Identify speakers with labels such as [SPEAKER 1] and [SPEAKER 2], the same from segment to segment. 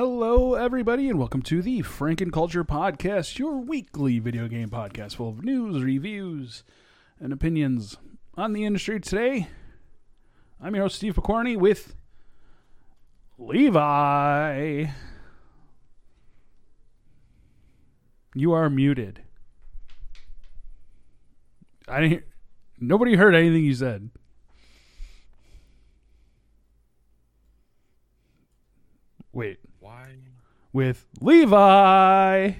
[SPEAKER 1] Hello, everybody, and welcome to the Franken Culture Podcast, your weekly video game podcast full of news, reviews, and opinions on the industry. Today, I'm your host, Steve McCorney, with Levi. You are muted. I didn't. Hear, nobody heard anything you said. Wait? With Levi.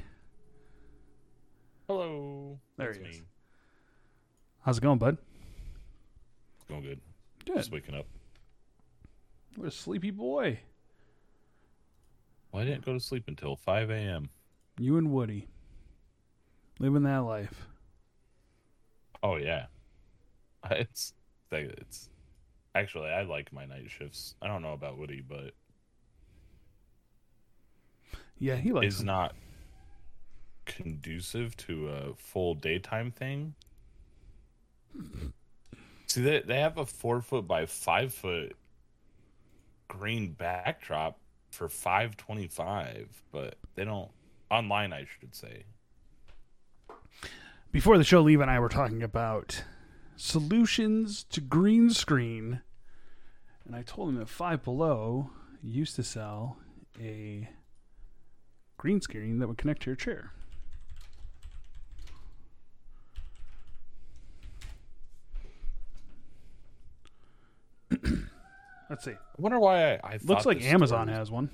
[SPEAKER 2] Hello.
[SPEAKER 1] There
[SPEAKER 2] That's
[SPEAKER 1] he is.
[SPEAKER 2] me.
[SPEAKER 1] How's it going, bud?
[SPEAKER 2] It's going good.
[SPEAKER 1] Good.
[SPEAKER 2] Just waking up.
[SPEAKER 1] What a sleepy boy.
[SPEAKER 2] Well, I didn't go to sleep until 5 a.m.
[SPEAKER 1] You and Woody. Living that life.
[SPEAKER 2] Oh yeah. It's it's actually I like my night shifts. I don't know about Woody, but
[SPEAKER 1] Yeah, he likes
[SPEAKER 2] it's
[SPEAKER 1] them.
[SPEAKER 2] not conducive to a full daytime thing. See, they they have a four foot by five foot green backdrop for five twenty five, but they don't online. I should say.
[SPEAKER 1] Before the show, Levi and I were talking about solutions to green screen. And I told him that Five Below used to sell a green screen that would connect to your chair. Let's see.
[SPEAKER 2] I wonder why I. I
[SPEAKER 1] Looks like Amazon
[SPEAKER 2] was-
[SPEAKER 1] has one.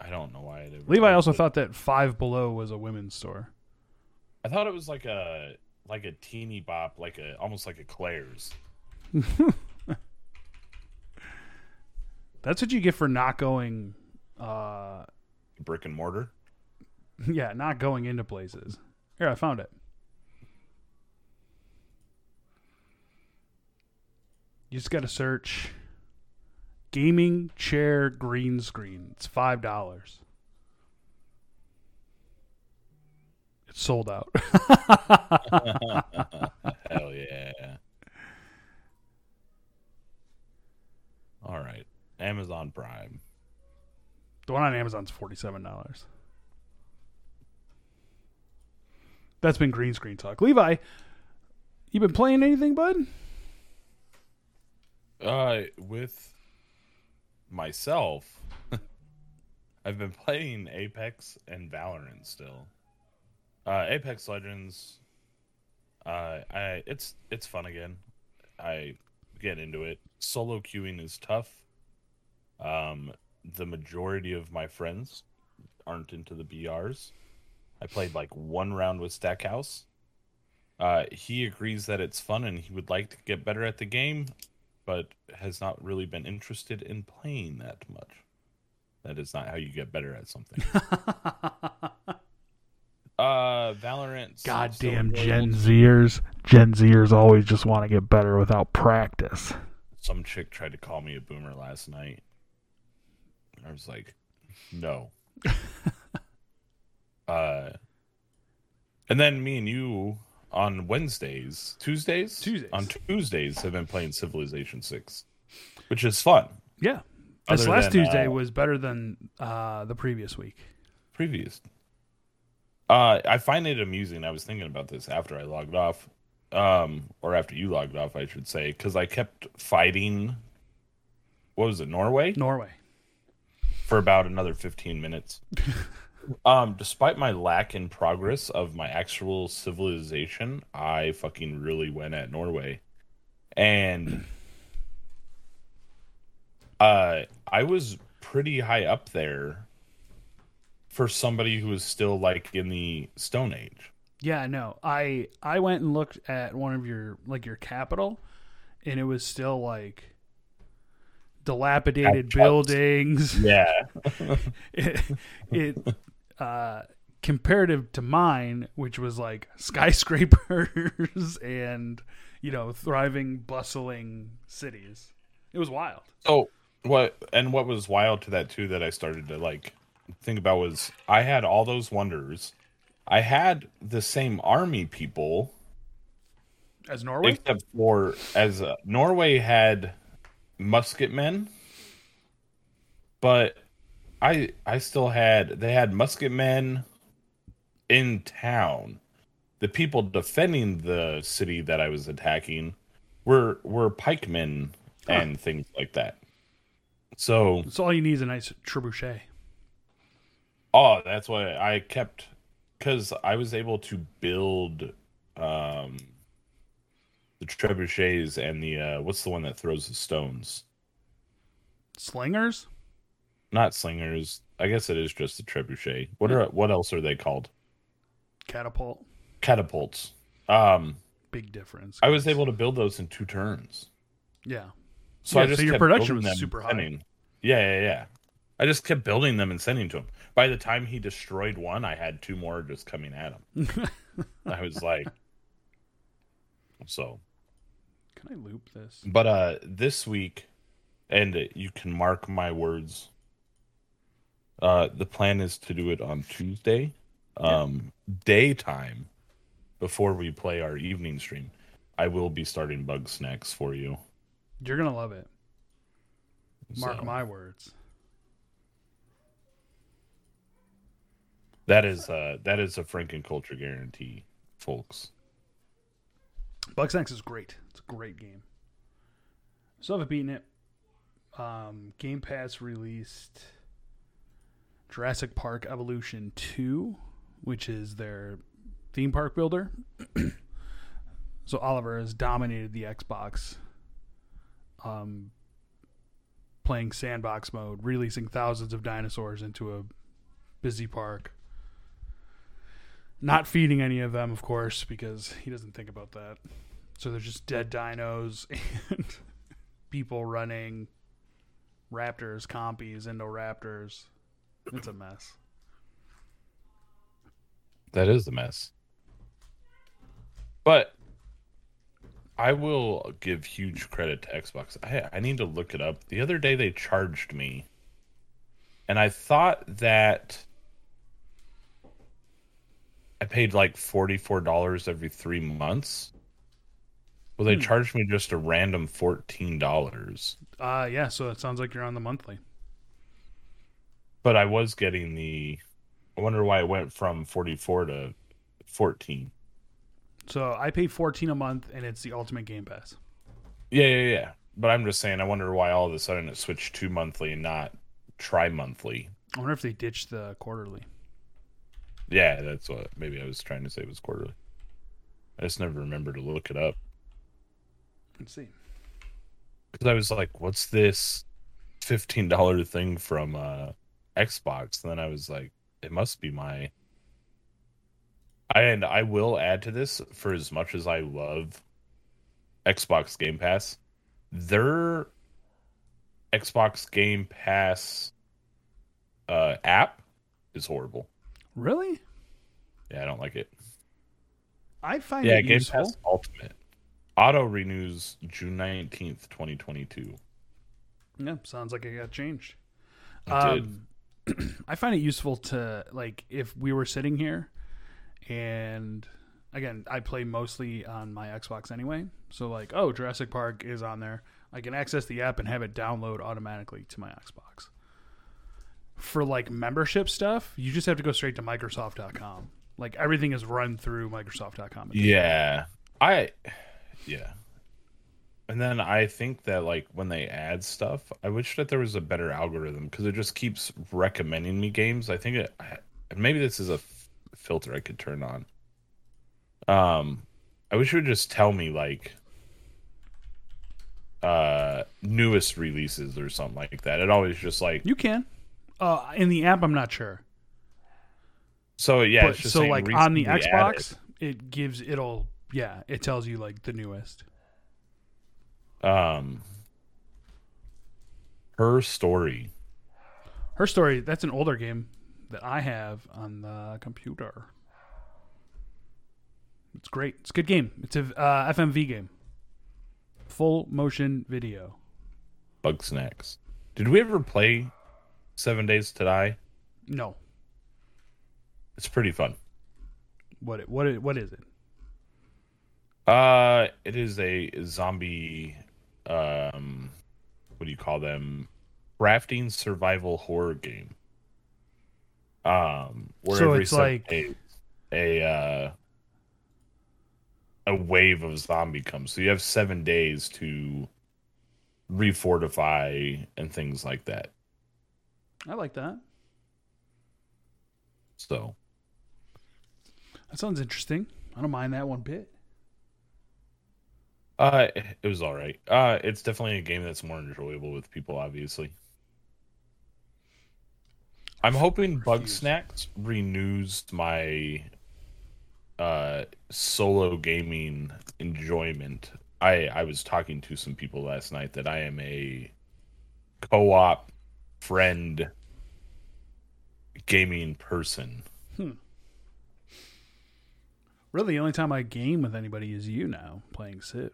[SPEAKER 2] I don't know why I did.
[SPEAKER 1] Levi also thought that Five Below was a women's store.
[SPEAKER 2] I thought it was like a like a teeny bop, like a almost like a Claire's.
[SPEAKER 1] That's what you get for not going, uh,
[SPEAKER 2] brick and mortar.
[SPEAKER 1] yeah, not going into places. Here, I found it. You just got to search gaming chair green screen. It's five dollars. It's sold out.
[SPEAKER 2] Hell yeah! All right, Amazon Prime.
[SPEAKER 1] The one on Amazon's forty seven dollars. That's been green screen talk. Levi, you been playing anything, bud?
[SPEAKER 2] Uh, with myself, I've been playing Apex and Valorant still. Uh, Apex Legends. Uh, I it's it's fun again. I get into it. Solo queuing is tough. Um, the majority of my friends aren't into the BRs. I played like one round with Stackhouse. Uh, he agrees that it's fun and he would like to get better at the game, but has not really been interested in playing that much. That is not how you get better at something. uh, Valorant.
[SPEAKER 1] Goddamn Gen. Zers. Gen Zers always just want to get better without practice.
[SPEAKER 2] Some chick tried to call me a boomer last night. I was like, no. uh, and then me and you on Wednesdays, Tuesdays,
[SPEAKER 1] Tuesdays.
[SPEAKER 2] on Tuesdays have been playing Civilization Six, which is fun.
[SPEAKER 1] Yeah. This
[SPEAKER 2] Other
[SPEAKER 1] last
[SPEAKER 2] than,
[SPEAKER 1] Tuesday
[SPEAKER 2] uh,
[SPEAKER 1] was better than uh, the previous week.
[SPEAKER 2] previous. Uh, I find it amusing. I was thinking about this after I logged off, um, or after you logged off, I should say, because I kept fighting. What was it, Norway,
[SPEAKER 1] Norway.
[SPEAKER 2] For about another fifteen minutes. um, despite my lack in progress of my actual civilization, I fucking really went at Norway, and uh, I was pretty high up there for somebody who was still like in the Stone Age.
[SPEAKER 1] Yeah, no. I I went and looked at one of your like your capital and it was still like dilapidated buildings.
[SPEAKER 2] Yeah,
[SPEAKER 1] it, it uh comparative to mine, which was like skyscrapers and you know, thriving, bustling cities. It was wild.
[SPEAKER 2] Oh, what and what was wild to that too that I started to like think about was I had all those wonders. I had the same army people
[SPEAKER 1] As Norway?
[SPEAKER 2] except for as uh, Norway had musketmen, but I I still had they had musket men in town. The people defending the city that I was attacking were were pikemen
[SPEAKER 1] Huh.
[SPEAKER 2] and things like that. So
[SPEAKER 1] That's all you need is a nice trebuchet.
[SPEAKER 2] oh, that's why I kept because I was able to build um the trebuchets and the uh what's the one that throws the stones?
[SPEAKER 1] Slingers?
[SPEAKER 2] Not slingers. I guess it is just a trebuchet. What are what else are they called?
[SPEAKER 1] Catapult.
[SPEAKER 2] Catapults. Um
[SPEAKER 1] Big difference.
[SPEAKER 2] I was able to build those in two turns.
[SPEAKER 1] Yeah.
[SPEAKER 2] So
[SPEAKER 1] Yeah,
[SPEAKER 2] I just
[SPEAKER 1] so your
[SPEAKER 2] kept
[SPEAKER 1] production was
[SPEAKER 2] them
[SPEAKER 1] super high.
[SPEAKER 2] sending- Yeah, yeah, yeah. I just kept building them and sending to him. By the time he destroyed one, I had two more just coming at him. I was like, so.
[SPEAKER 1] Can I loop this?
[SPEAKER 2] But uh this week, and you can mark my words. Uh, the plan is to do it on Tuesday, um, daytime, before we play our evening stream. I will be starting Bugsnax for you.
[SPEAKER 1] You're gonna love it. Mark
[SPEAKER 2] So,
[SPEAKER 1] my words.
[SPEAKER 2] That is uh that is a Franken culture guarantee, folks.
[SPEAKER 1] Bugsnax is great. It's a great game. Still haven't beaten it. Um, game Pass released Jurassic Park Evolution 2, which is their theme park builder. so Oliver has dominated the Xbox, um, playing sandbox mode, releasing thousands of dinosaurs into a busy park. Not feeding any of them, of course, because he doesn't think about that. So there's just dead dinos and people running, raptors, compies, indoraptors. It's a mess.
[SPEAKER 2] That is a mess. But I will give huge credit to Xbox. I I need to look it up. The other day they charged me. And I thought that I paid like $44 every 3 months. Well, they
[SPEAKER 1] Hmm.
[SPEAKER 2] charged me just a random $14.
[SPEAKER 1] Uh yeah, so it sounds like you're on the monthly.
[SPEAKER 2] But I was getting the I wonder why it went from 44 to 14.
[SPEAKER 1] So I pay 14 a month and it's the ultimate game pass.
[SPEAKER 2] Yeah, yeah, yeah. But I'm just saying, I wonder why all of a sudden it switched to monthly and not tri monthly.
[SPEAKER 1] I wonder if they ditched the quarterly.
[SPEAKER 2] Yeah, that's what maybe I was trying to say was quarterly. I just never remember to look it up
[SPEAKER 1] Let's see.
[SPEAKER 2] because I was like, "What's this fifteen dollar thing from uh, Xbox?" And then I was like, "It must be my." And I will add to this for as much as I love Xbox Game Pass, their Xbox Game Pass uh, app is horrible.
[SPEAKER 1] Really?
[SPEAKER 2] Yeah, I don't like it.
[SPEAKER 1] I find
[SPEAKER 2] Yeah,
[SPEAKER 1] it
[SPEAKER 2] Game
[SPEAKER 1] useful.
[SPEAKER 2] Pass Ultimate auto renews June nineteenth, twenty twenty two.
[SPEAKER 1] Yeah, sounds like it got changed.
[SPEAKER 2] It did.
[SPEAKER 1] Um, I find it useful to like if we were sitting here, and again, I play mostly on my Xbox anyway. So like, oh, Jurassic Park is on there. I can access the app and have it download automatically to my Xbox. For like membership stuff, you just have to go straight to Microsoft.com. Like everything is run through Microsoft.com.
[SPEAKER 2] Yeah, I yeah. And then I think that like when they add stuff, I wish that there was a better algorithm because it just keeps recommending me games. I think it maybe this is a f- filter I could turn on. Um, I wish it would just tell me like uh newest releases or something like that. It always just like
[SPEAKER 1] You can. Uh, in the app, I'm not sure.
[SPEAKER 2] so yeah.
[SPEAKER 1] but so like on the Xbox, it gives it'll yeah, it tells you like the newest.
[SPEAKER 2] um her story.
[SPEAKER 1] Her story, that's an older game that I have on the computer. It's great. It's a good game. It's a uh, FMV game. Full motion video.
[SPEAKER 2] Bugsnax. Did we ever play Seven Days to Die?
[SPEAKER 1] No.
[SPEAKER 2] It's pretty fun.
[SPEAKER 1] What what what is it?
[SPEAKER 2] Uh, it is a zombie. Um, what do you call them? Crafting survival horror game. Um, where
[SPEAKER 1] So
[SPEAKER 2] every
[SPEAKER 1] it's like-
[SPEAKER 2] days, a uh, a wave of zombie comes. So you have seven days to refortify and things like that.
[SPEAKER 1] I like that.
[SPEAKER 2] So
[SPEAKER 1] That sounds interesting. I don't mind that one bit.
[SPEAKER 2] Uh, it was all right. Uh, it's definitely a game that's more enjoyable with people. Obviously, I'm hoping Bug. Snacks renews my uh solo gaming enjoyment. I I was talking to some people last night that I am a co-op friend gaming person.
[SPEAKER 1] Really, the only time I game with anybody is you now playing Civ.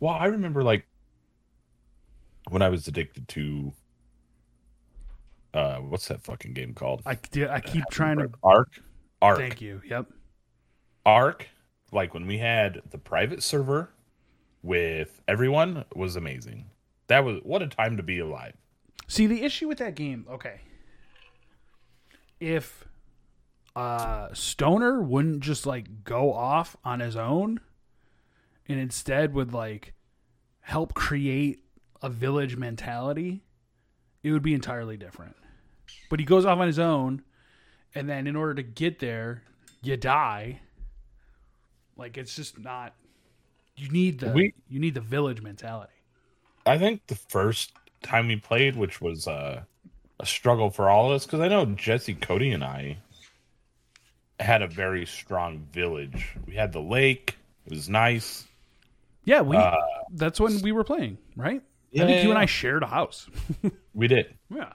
[SPEAKER 2] Well, I remember like when I was addicted to uh what's that fucking game called?
[SPEAKER 1] I, I keep trying to.
[SPEAKER 2] ARK. ARK.
[SPEAKER 1] Thank you. Yep.
[SPEAKER 2] ARK, like when we had the private server with everyone was amazing. That was what a time to be alive.
[SPEAKER 1] See, the issue with that game, okay. If uh Stoner wouldn't just like go off on his own and instead would like help create a village mentality, it would be entirely different. But he goes off on his own and then in order to get there, you die. Like it's just not you need the
[SPEAKER 2] We-
[SPEAKER 1] you need the village mentality.
[SPEAKER 2] I think the first time we played, which was uh, a struggle for all of us, because I know Jesse, Cody, and I had a very strong village. We had the lake; it was nice.
[SPEAKER 1] Yeah, we
[SPEAKER 2] Uh,
[SPEAKER 1] that's when we were playing, right?
[SPEAKER 2] Yeah,
[SPEAKER 1] I think you and. I shared a house.
[SPEAKER 2] We did.
[SPEAKER 1] yeah.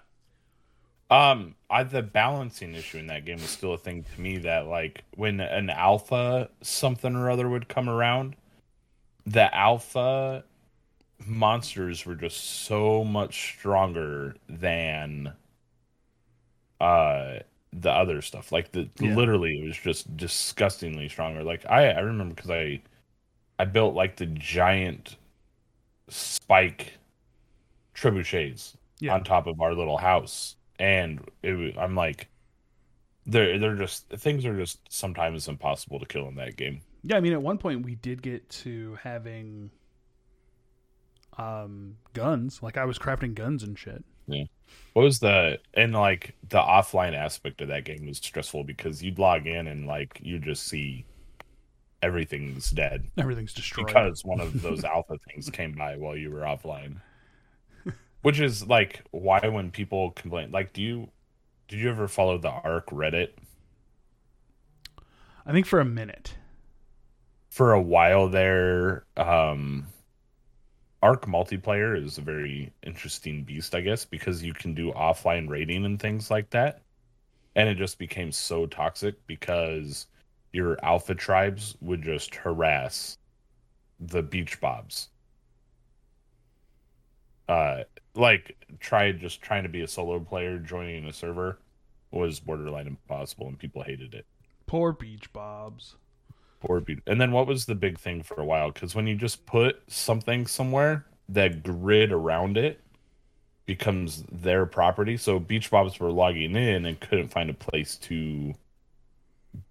[SPEAKER 2] Um, I the balancing issue in that game was still a thing to me that like when an alpha something or other would come around, the alpha monsters were just so much stronger than uh the other stuff. Like the
[SPEAKER 1] Yeah.
[SPEAKER 2] literally it was just disgustingly stronger. Like I I remember because I I built like the giant spike trebuchets
[SPEAKER 1] Yeah.
[SPEAKER 2] on top of our little house, and it, I'm like, they're they're just things are just sometimes impossible to kill in that game.
[SPEAKER 1] Yeah, I mean at one point we did get to having um guns. Like I was crafting guns and shit.
[SPEAKER 2] What was the and like the offline aspect of that game was stressful because you'd log in and like you just see everything's dead
[SPEAKER 1] Everything's destroyed.
[SPEAKER 2] because one of those alpha things came by while you were offline. Which is like why when people complain like do you did you ever follow the ARK Reddit?
[SPEAKER 1] I think for a minute.
[SPEAKER 2] for a while there um ARK multiplayer is a very interesting beast i guess because you can do offline raiding and things like that. And it just became so toxic because your alpha tribes would just harass the beach bobs. Uh like try just trying to be a solo player joining a server was borderline impossible and people hated it.
[SPEAKER 1] Poor beach bobs.
[SPEAKER 2] And then what was the big thing for a while? Because when you just put something somewhere, that grid around it becomes their property. So beach bobs were logging in and couldn't find a place to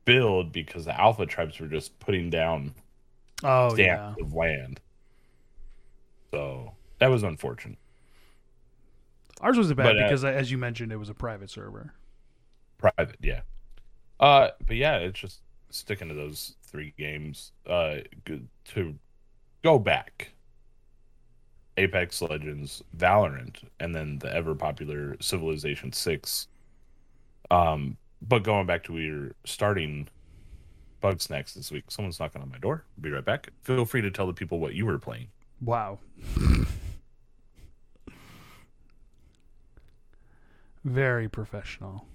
[SPEAKER 2] build because the alpha tribes were just putting down
[SPEAKER 1] Oh yeah.
[SPEAKER 2] stamps of land. So that was unfortunate.
[SPEAKER 1] Ours was bad
[SPEAKER 2] But, uh,
[SPEAKER 1] because as you mentioned it was a private server.
[SPEAKER 2] Private, yeah. Uh, but yeah, it's just sticking to those three games. Uh, to go back. Apex Legends, Valorant, and then the ever popular Civilization Six. Um, but going back to we were starting Bugsnax this week. Someone's knocking on my door. I'll be right back. Feel free to tell the people what you were playing.
[SPEAKER 1] Wow. Very professional.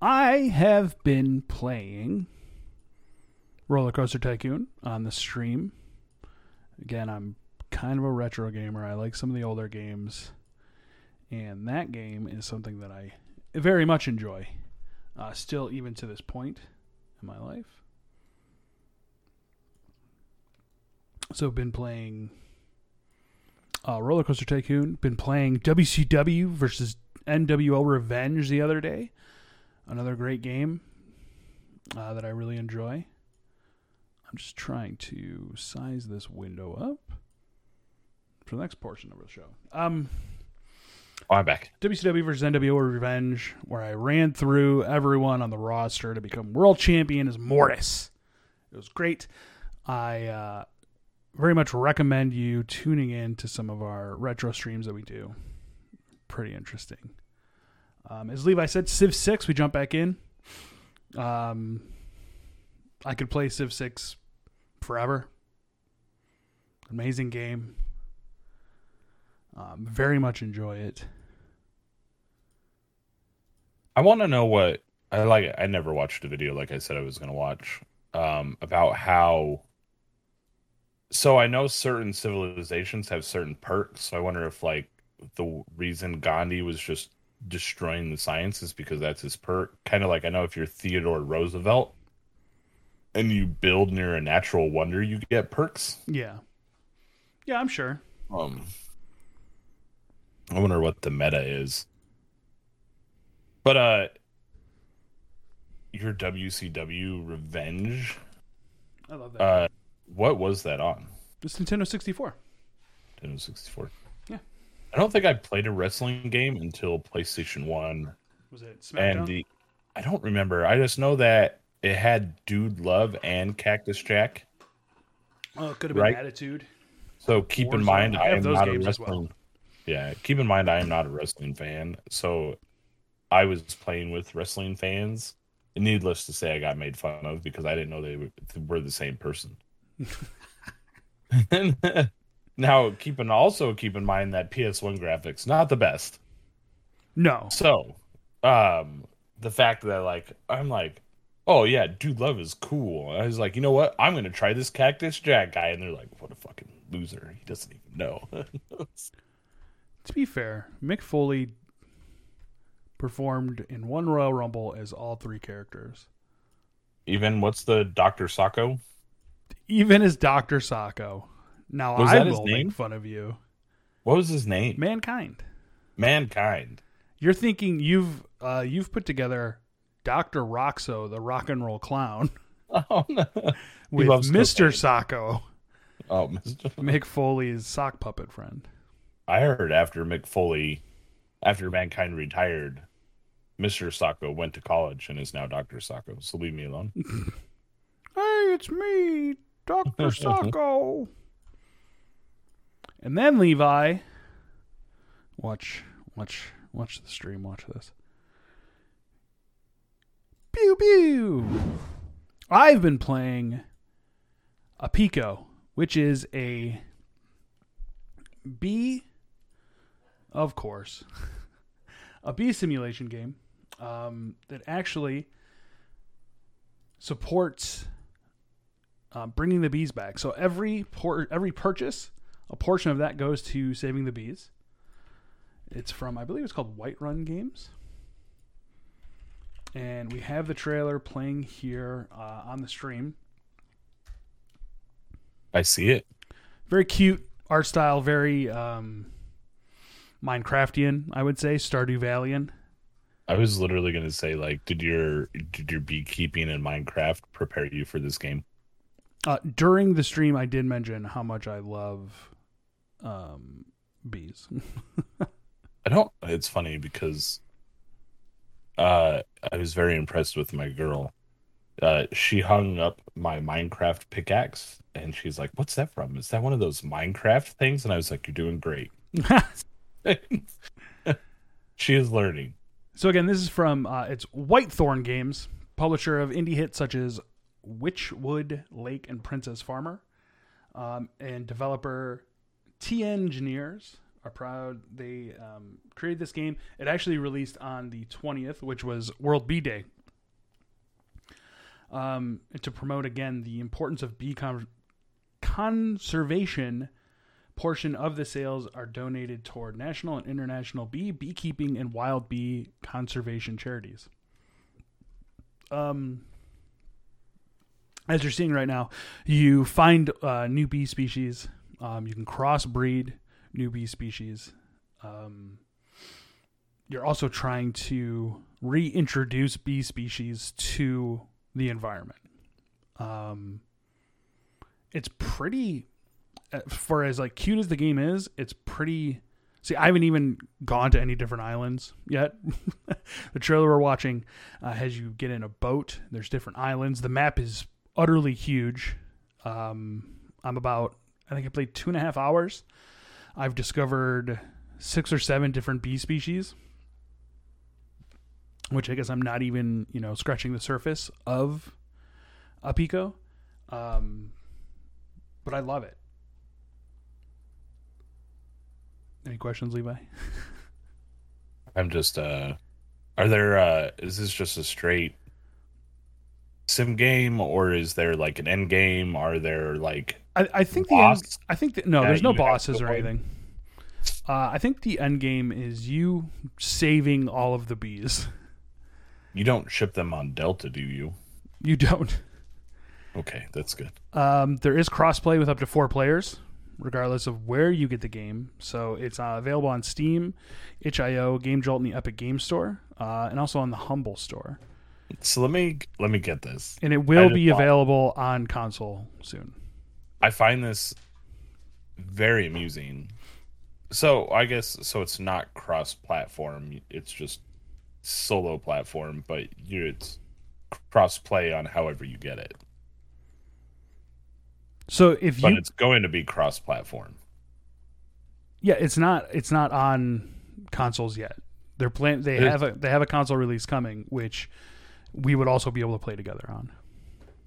[SPEAKER 1] I have been playing Roller Coaster Tycoon on the stream. Again, I'm kind of a retro gamer. I like some of the older games. And that game is something that I very much enjoy. Uh, still, even to this point in my life. So, I've been playing uh, Roller Coaster Tycoon. Been playing WCW versus NWO Revenge the other day. Another great game uh, that I really enjoy. I'm just trying to size this window up for the next portion of the show. Um,
[SPEAKER 2] Oh, I'm back.
[SPEAKER 1] WCW versus NWO Revenge, where I ran through everyone on the roster to become world champion as Mortis. It was great. I uh, very much recommend you tuning in to some of our retro streams that we do. Pretty interesting. Um, as Levi said, Civ 6, we jump back in. Um, I could play Civ 6 forever. Amazing game. Um, very much enjoy it.
[SPEAKER 2] I want to know what I like. I never watched a video like I said I was going to watch um, about how. So I know certain civilizations have certain perks. So I wonder if like the reason Gandhi was just destroying the sciences because that's his perk. Kind of like I know if you're Theodore Roosevelt and you build near a natural wonder, you get perks.
[SPEAKER 1] Yeah. Yeah, I'm sure.
[SPEAKER 2] Um, I wonder what the meta is. But uh, your WCW Revenge.
[SPEAKER 1] I love that.
[SPEAKER 2] Uh, what was that on?
[SPEAKER 1] it's Nintendo 64.
[SPEAKER 2] Nintendo 64.
[SPEAKER 1] Yeah.
[SPEAKER 2] I don't think I played a wrestling game until PlayStation One,
[SPEAKER 1] Was it SmackDown?
[SPEAKER 2] and the, I don't remember. I just know that it had Dude Love and Cactus Jack.
[SPEAKER 1] oh, it could have been
[SPEAKER 2] right.
[SPEAKER 1] Attitude.
[SPEAKER 2] So keep in mind,
[SPEAKER 1] I,
[SPEAKER 2] I am not a wrestling.
[SPEAKER 1] well.
[SPEAKER 2] Yeah, keep in mind, I am not a wrestling fan. So I was playing with wrestling fans. And needless to say, I got made fun of because I didn't know they were, were the same person. now, keep in also keep in mind that PS1 graphics not the best.
[SPEAKER 1] No.
[SPEAKER 2] So, um, the fact that like I'm like, oh yeah, dude, love is cool. I was like, you know what? I'm gonna try this Cactus Jack guy, and they're like, what a fucking loser. He doesn't even know.
[SPEAKER 1] To be fair, Mick Foley performed in one Royal Rumble as all three characters,
[SPEAKER 2] even what's the Doctor Socko?
[SPEAKER 1] even as Doctor Socko. Now
[SPEAKER 2] Was
[SPEAKER 1] I will make fun of you,
[SPEAKER 2] What was his name?
[SPEAKER 1] mankind.
[SPEAKER 2] Mankind.
[SPEAKER 1] You're thinking you've uh, you've put together Doctor Roxo, the rock and roll clown,
[SPEAKER 2] Oh no.
[SPEAKER 1] with
[SPEAKER 2] cocaine.
[SPEAKER 1] Socko,
[SPEAKER 2] Oh, Mr.
[SPEAKER 1] Mick Foley's sock puppet friend.
[SPEAKER 2] I heard after Mick Foley, after Mankind retired, Mr. Socko went to college and is now Dr. Socko. So leave me alone.
[SPEAKER 1] Hey, it's me, Dr. Socko. and then Levi. Watch, watch, watch the stream. Watch this. Pew pew. I've been playing Apico, which is a bee, of course, a bee simulation game um, that actually supports uh, bringing the bees back. So every por- every purchase, a portion of that goes to saving the bees. It's from I believe it's called Whitethorn Games, and we have the trailer playing here uh, on the stream.
[SPEAKER 2] I see it.
[SPEAKER 1] Very cute art style, very um, Minecraftian, I would say, Stardew Valleyan.
[SPEAKER 2] I was literally going to say, like, did your did your beekeeping in Minecraft prepare you for this game?
[SPEAKER 1] Uh, during the stream, I did mention how much I love um, bees.
[SPEAKER 2] I don't. It's funny because uh, I was very impressed with my girl. Uh, she hung up my Minecraft pickaxe, and she's like, "What's that from? Is that one of those Minecraft things?" And I was like, "You're doing great." she is learning.
[SPEAKER 1] So again, this is from uh, it's Whitethorn Games, publisher of indie hits such as Witchwood Lake and Princess Farmer, um, and developer TNgineers are proud they um, created this game. It actually released on the twentieth, which was World Bee Day. Um, to promote again the importance of bee con- conservation portion of the sales are donated toward national and international bee, beekeeping, and wild bee conservation charities. Um, as you're seeing right now, you find uh, new bee species. Um, you can crossbreed new bee species. Um, you're also trying to reintroduce bee species to the environment. Um, it's pretty, uh, for as like cute as the game is, it's pretty. See, I haven't even gone to any different islands yet. the trailer we're watching uh, has you get in a boat. There's different islands. The map is utterly huge. Um, I'm about, I think I played two and a half hours. I've discovered six or seven different bee species, which I guess I'm not even, you know, scratching the surface of Apico. Um, but I love it. Any questions, Levi?
[SPEAKER 2] I'm just uh are there uh is this just a straight sim game or is there like an end game? Are there like
[SPEAKER 1] I, I think the end, I think that, no,
[SPEAKER 2] that
[SPEAKER 1] there's no bosses or anything. Uh, I think the end game is you saving all of the bees.
[SPEAKER 2] you don't ship them on Delta, do you?
[SPEAKER 1] You don't.
[SPEAKER 2] Okay, that's good.
[SPEAKER 1] Um, there is crossplay with up to four players, regardless of where you get the game. So it's uh, available on Steam, itch.io, Game Jolt, and the Epic Game Store, uh, and also on the Humble Store.
[SPEAKER 2] So let me let me get this.
[SPEAKER 1] And it will be available on console soon.
[SPEAKER 2] I find this very amusing. So I guess so. It's not cross-platform. It's just solo platform, but you it's cross-play on however you get it.
[SPEAKER 1] So if
[SPEAKER 2] But
[SPEAKER 1] you,
[SPEAKER 2] it's going to be cross-platform.
[SPEAKER 1] yeah, it's not it's not on consoles yet. They're plan they
[SPEAKER 2] It
[SPEAKER 1] have a they have a console release coming, which we would also be able to play together on.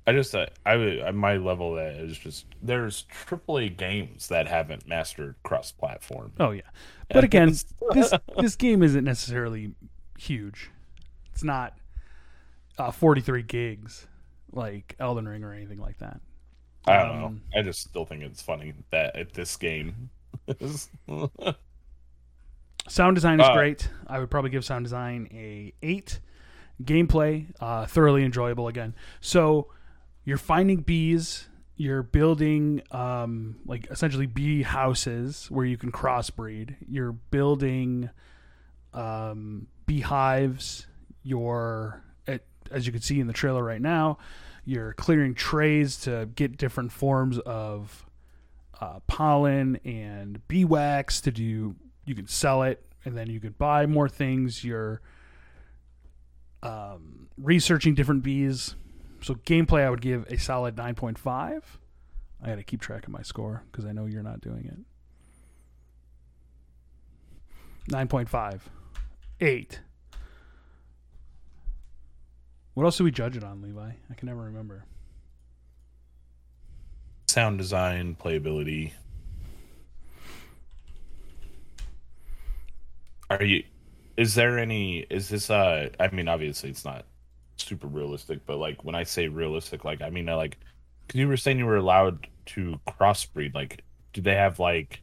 [SPEAKER 2] I just uh, I at my level that is just there's AAA games that haven't mastered cross-platform.
[SPEAKER 1] Oh yeah, but again, this this game isn't necessarily huge. It's not uh, 43 gigs like Elden Ring or anything like that.
[SPEAKER 2] I don't know.
[SPEAKER 1] Um,
[SPEAKER 2] I just still think it's funny that at this game is
[SPEAKER 1] Sound design is
[SPEAKER 2] Uh,
[SPEAKER 1] great. I would probably give sound design a eight. Gameplay uh, thoroughly enjoyable again. So you're finding bees. You're building um, like essentially bee houses where you can crossbreed. You're building um, beehives. You're as you can see in the trailer right now. You're clearing trays to get different forms of uh, pollen and bee wax to do you can sell it and then you could buy more things you're um, researching different bees so gameplay i would give a solid 9.5 i gotta keep track of my score because i know you're not doing it 9.5 8 what else do we judge it on levi i can never remember
[SPEAKER 2] sound design, playability. Are you? Is there any? Is this? Uh, I mean, obviously, it's not super realistic, but like when I say realistic, like I mean, I like, because you were saying you were allowed to crossbreed. Like, do they have like,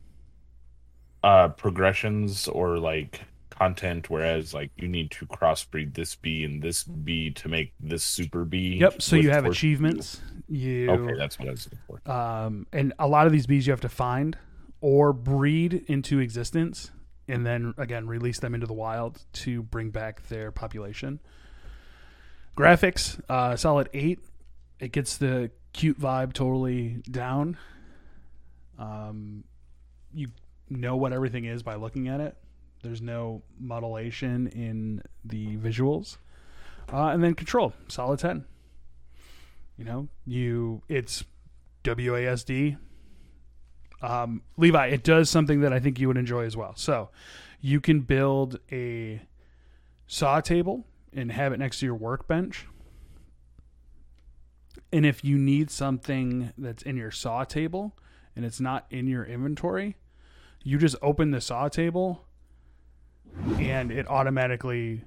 [SPEAKER 2] uh, progressions or like content? Whereas like you need to crossbreed this bee and this bee to make this super bee.
[SPEAKER 1] yep so you have achievements you
[SPEAKER 2] Okay, that's what I was looking for.
[SPEAKER 1] um, and a lot of these bees you have to find or breed into existence and then again release them into the wild to bring back their population graphics uh, solid 8 it gets the cute vibe totally down. Um, you know what everything is by looking at it. There's no modulation in the visuals. Uh, and then control solid 10 you know, you it's WASD. Um, Levi, it does something that I think you would enjoy as well. So you can build a saw table and have it next to your workbench. And if you need something that's in your saw table and it's not in your inventory, you just open the saw table and it automatically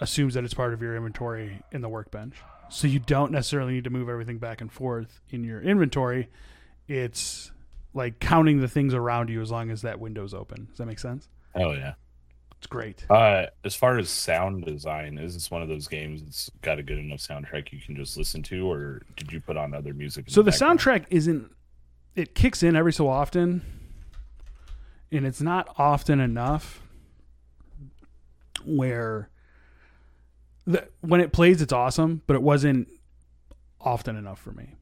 [SPEAKER 1] assumes that it's part of your inventory in the workbench. So you don't necessarily need to move everything back and forth in your inventory. It's like counting the things around you as long as that window's open. Does that make sense?
[SPEAKER 2] Oh yeah.
[SPEAKER 1] It's great.
[SPEAKER 2] Uh, as far as sound design, is this one of those games that's got a good enough soundtrack you can just listen to, or did you put on other music?
[SPEAKER 1] So the
[SPEAKER 2] background?
[SPEAKER 1] soundtrack isn't it kicks in every so often and it's not often enough where the, when it plays, it's awesome, but it wasn't often enough for me.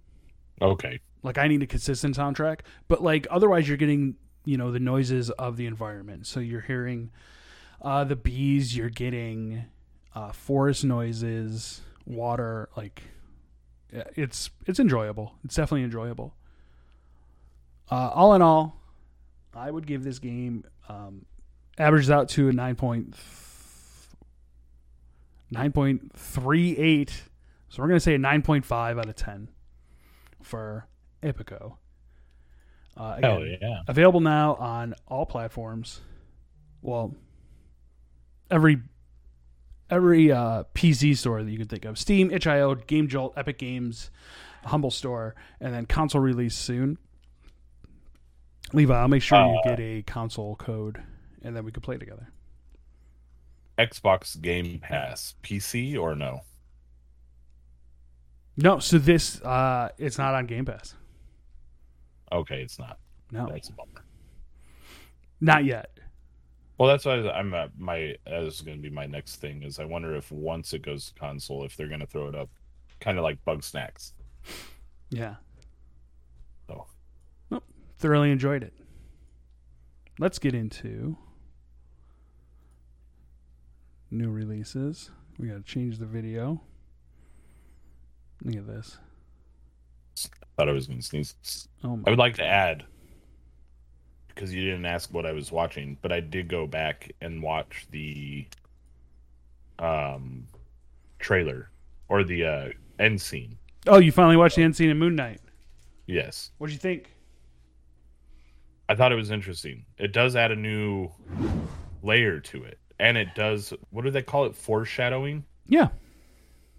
[SPEAKER 2] Okay.
[SPEAKER 1] Like I need a consistent soundtrack, but like otherwise, you're getting you know the noises of the environment. So you're hearing uh, the bees, you're getting uh, forest noises, water. Like it's it's enjoyable. It's definitely enjoyable. Uh, all in all, I would give this game um, averages out to a nine point nine point three eight. So we're gonna say a nine point five out of ten for Apico. Uh,
[SPEAKER 2] Hell yeah.
[SPEAKER 1] available now on all platforms. Well, every every uh, PC store that you can think of: Steam, itch.io, Game Jolt, Epic Games, Humble Store, and then console release soon. Levi, I'll make sure you
[SPEAKER 2] Uh,
[SPEAKER 1] get a console code, and then we can play together.
[SPEAKER 2] Xbox Game Pass, PC or no?
[SPEAKER 1] No, so this uh, it's not on Game Pass.
[SPEAKER 2] Okay, it's not.
[SPEAKER 1] No,
[SPEAKER 2] That's a bummer.
[SPEAKER 1] not yet.
[SPEAKER 2] Well, that's why I'm uh, my is going to be my next thing is I wonder if once it goes to console if they're going to throw it up, kind of like Bugsnax.
[SPEAKER 1] Yeah,
[SPEAKER 2] So
[SPEAKER 1] thoroughly enjoyed it. Let's get into new releases. We got to change the video. Look at this.
[SPEAKER 2] thought I was going to sneeze.
[SPEAKER 1] Oh
[SPEAKER 2] I would like to add because you didn't ask what I was watching, but I did go back and watch the um trailer or the uh end scene.
[SPEAKER 1] Oh, you finally watched the end scene in Moon Knight.
[SPEAKER 2] Yes.
[SPEAKER 1] What'd you think?
[SPEAKER 2] I thought it was interesting. It does add a new layer to it. And it does what do they call it? Foreshadowing?
[SPEAKER 1] Yeah,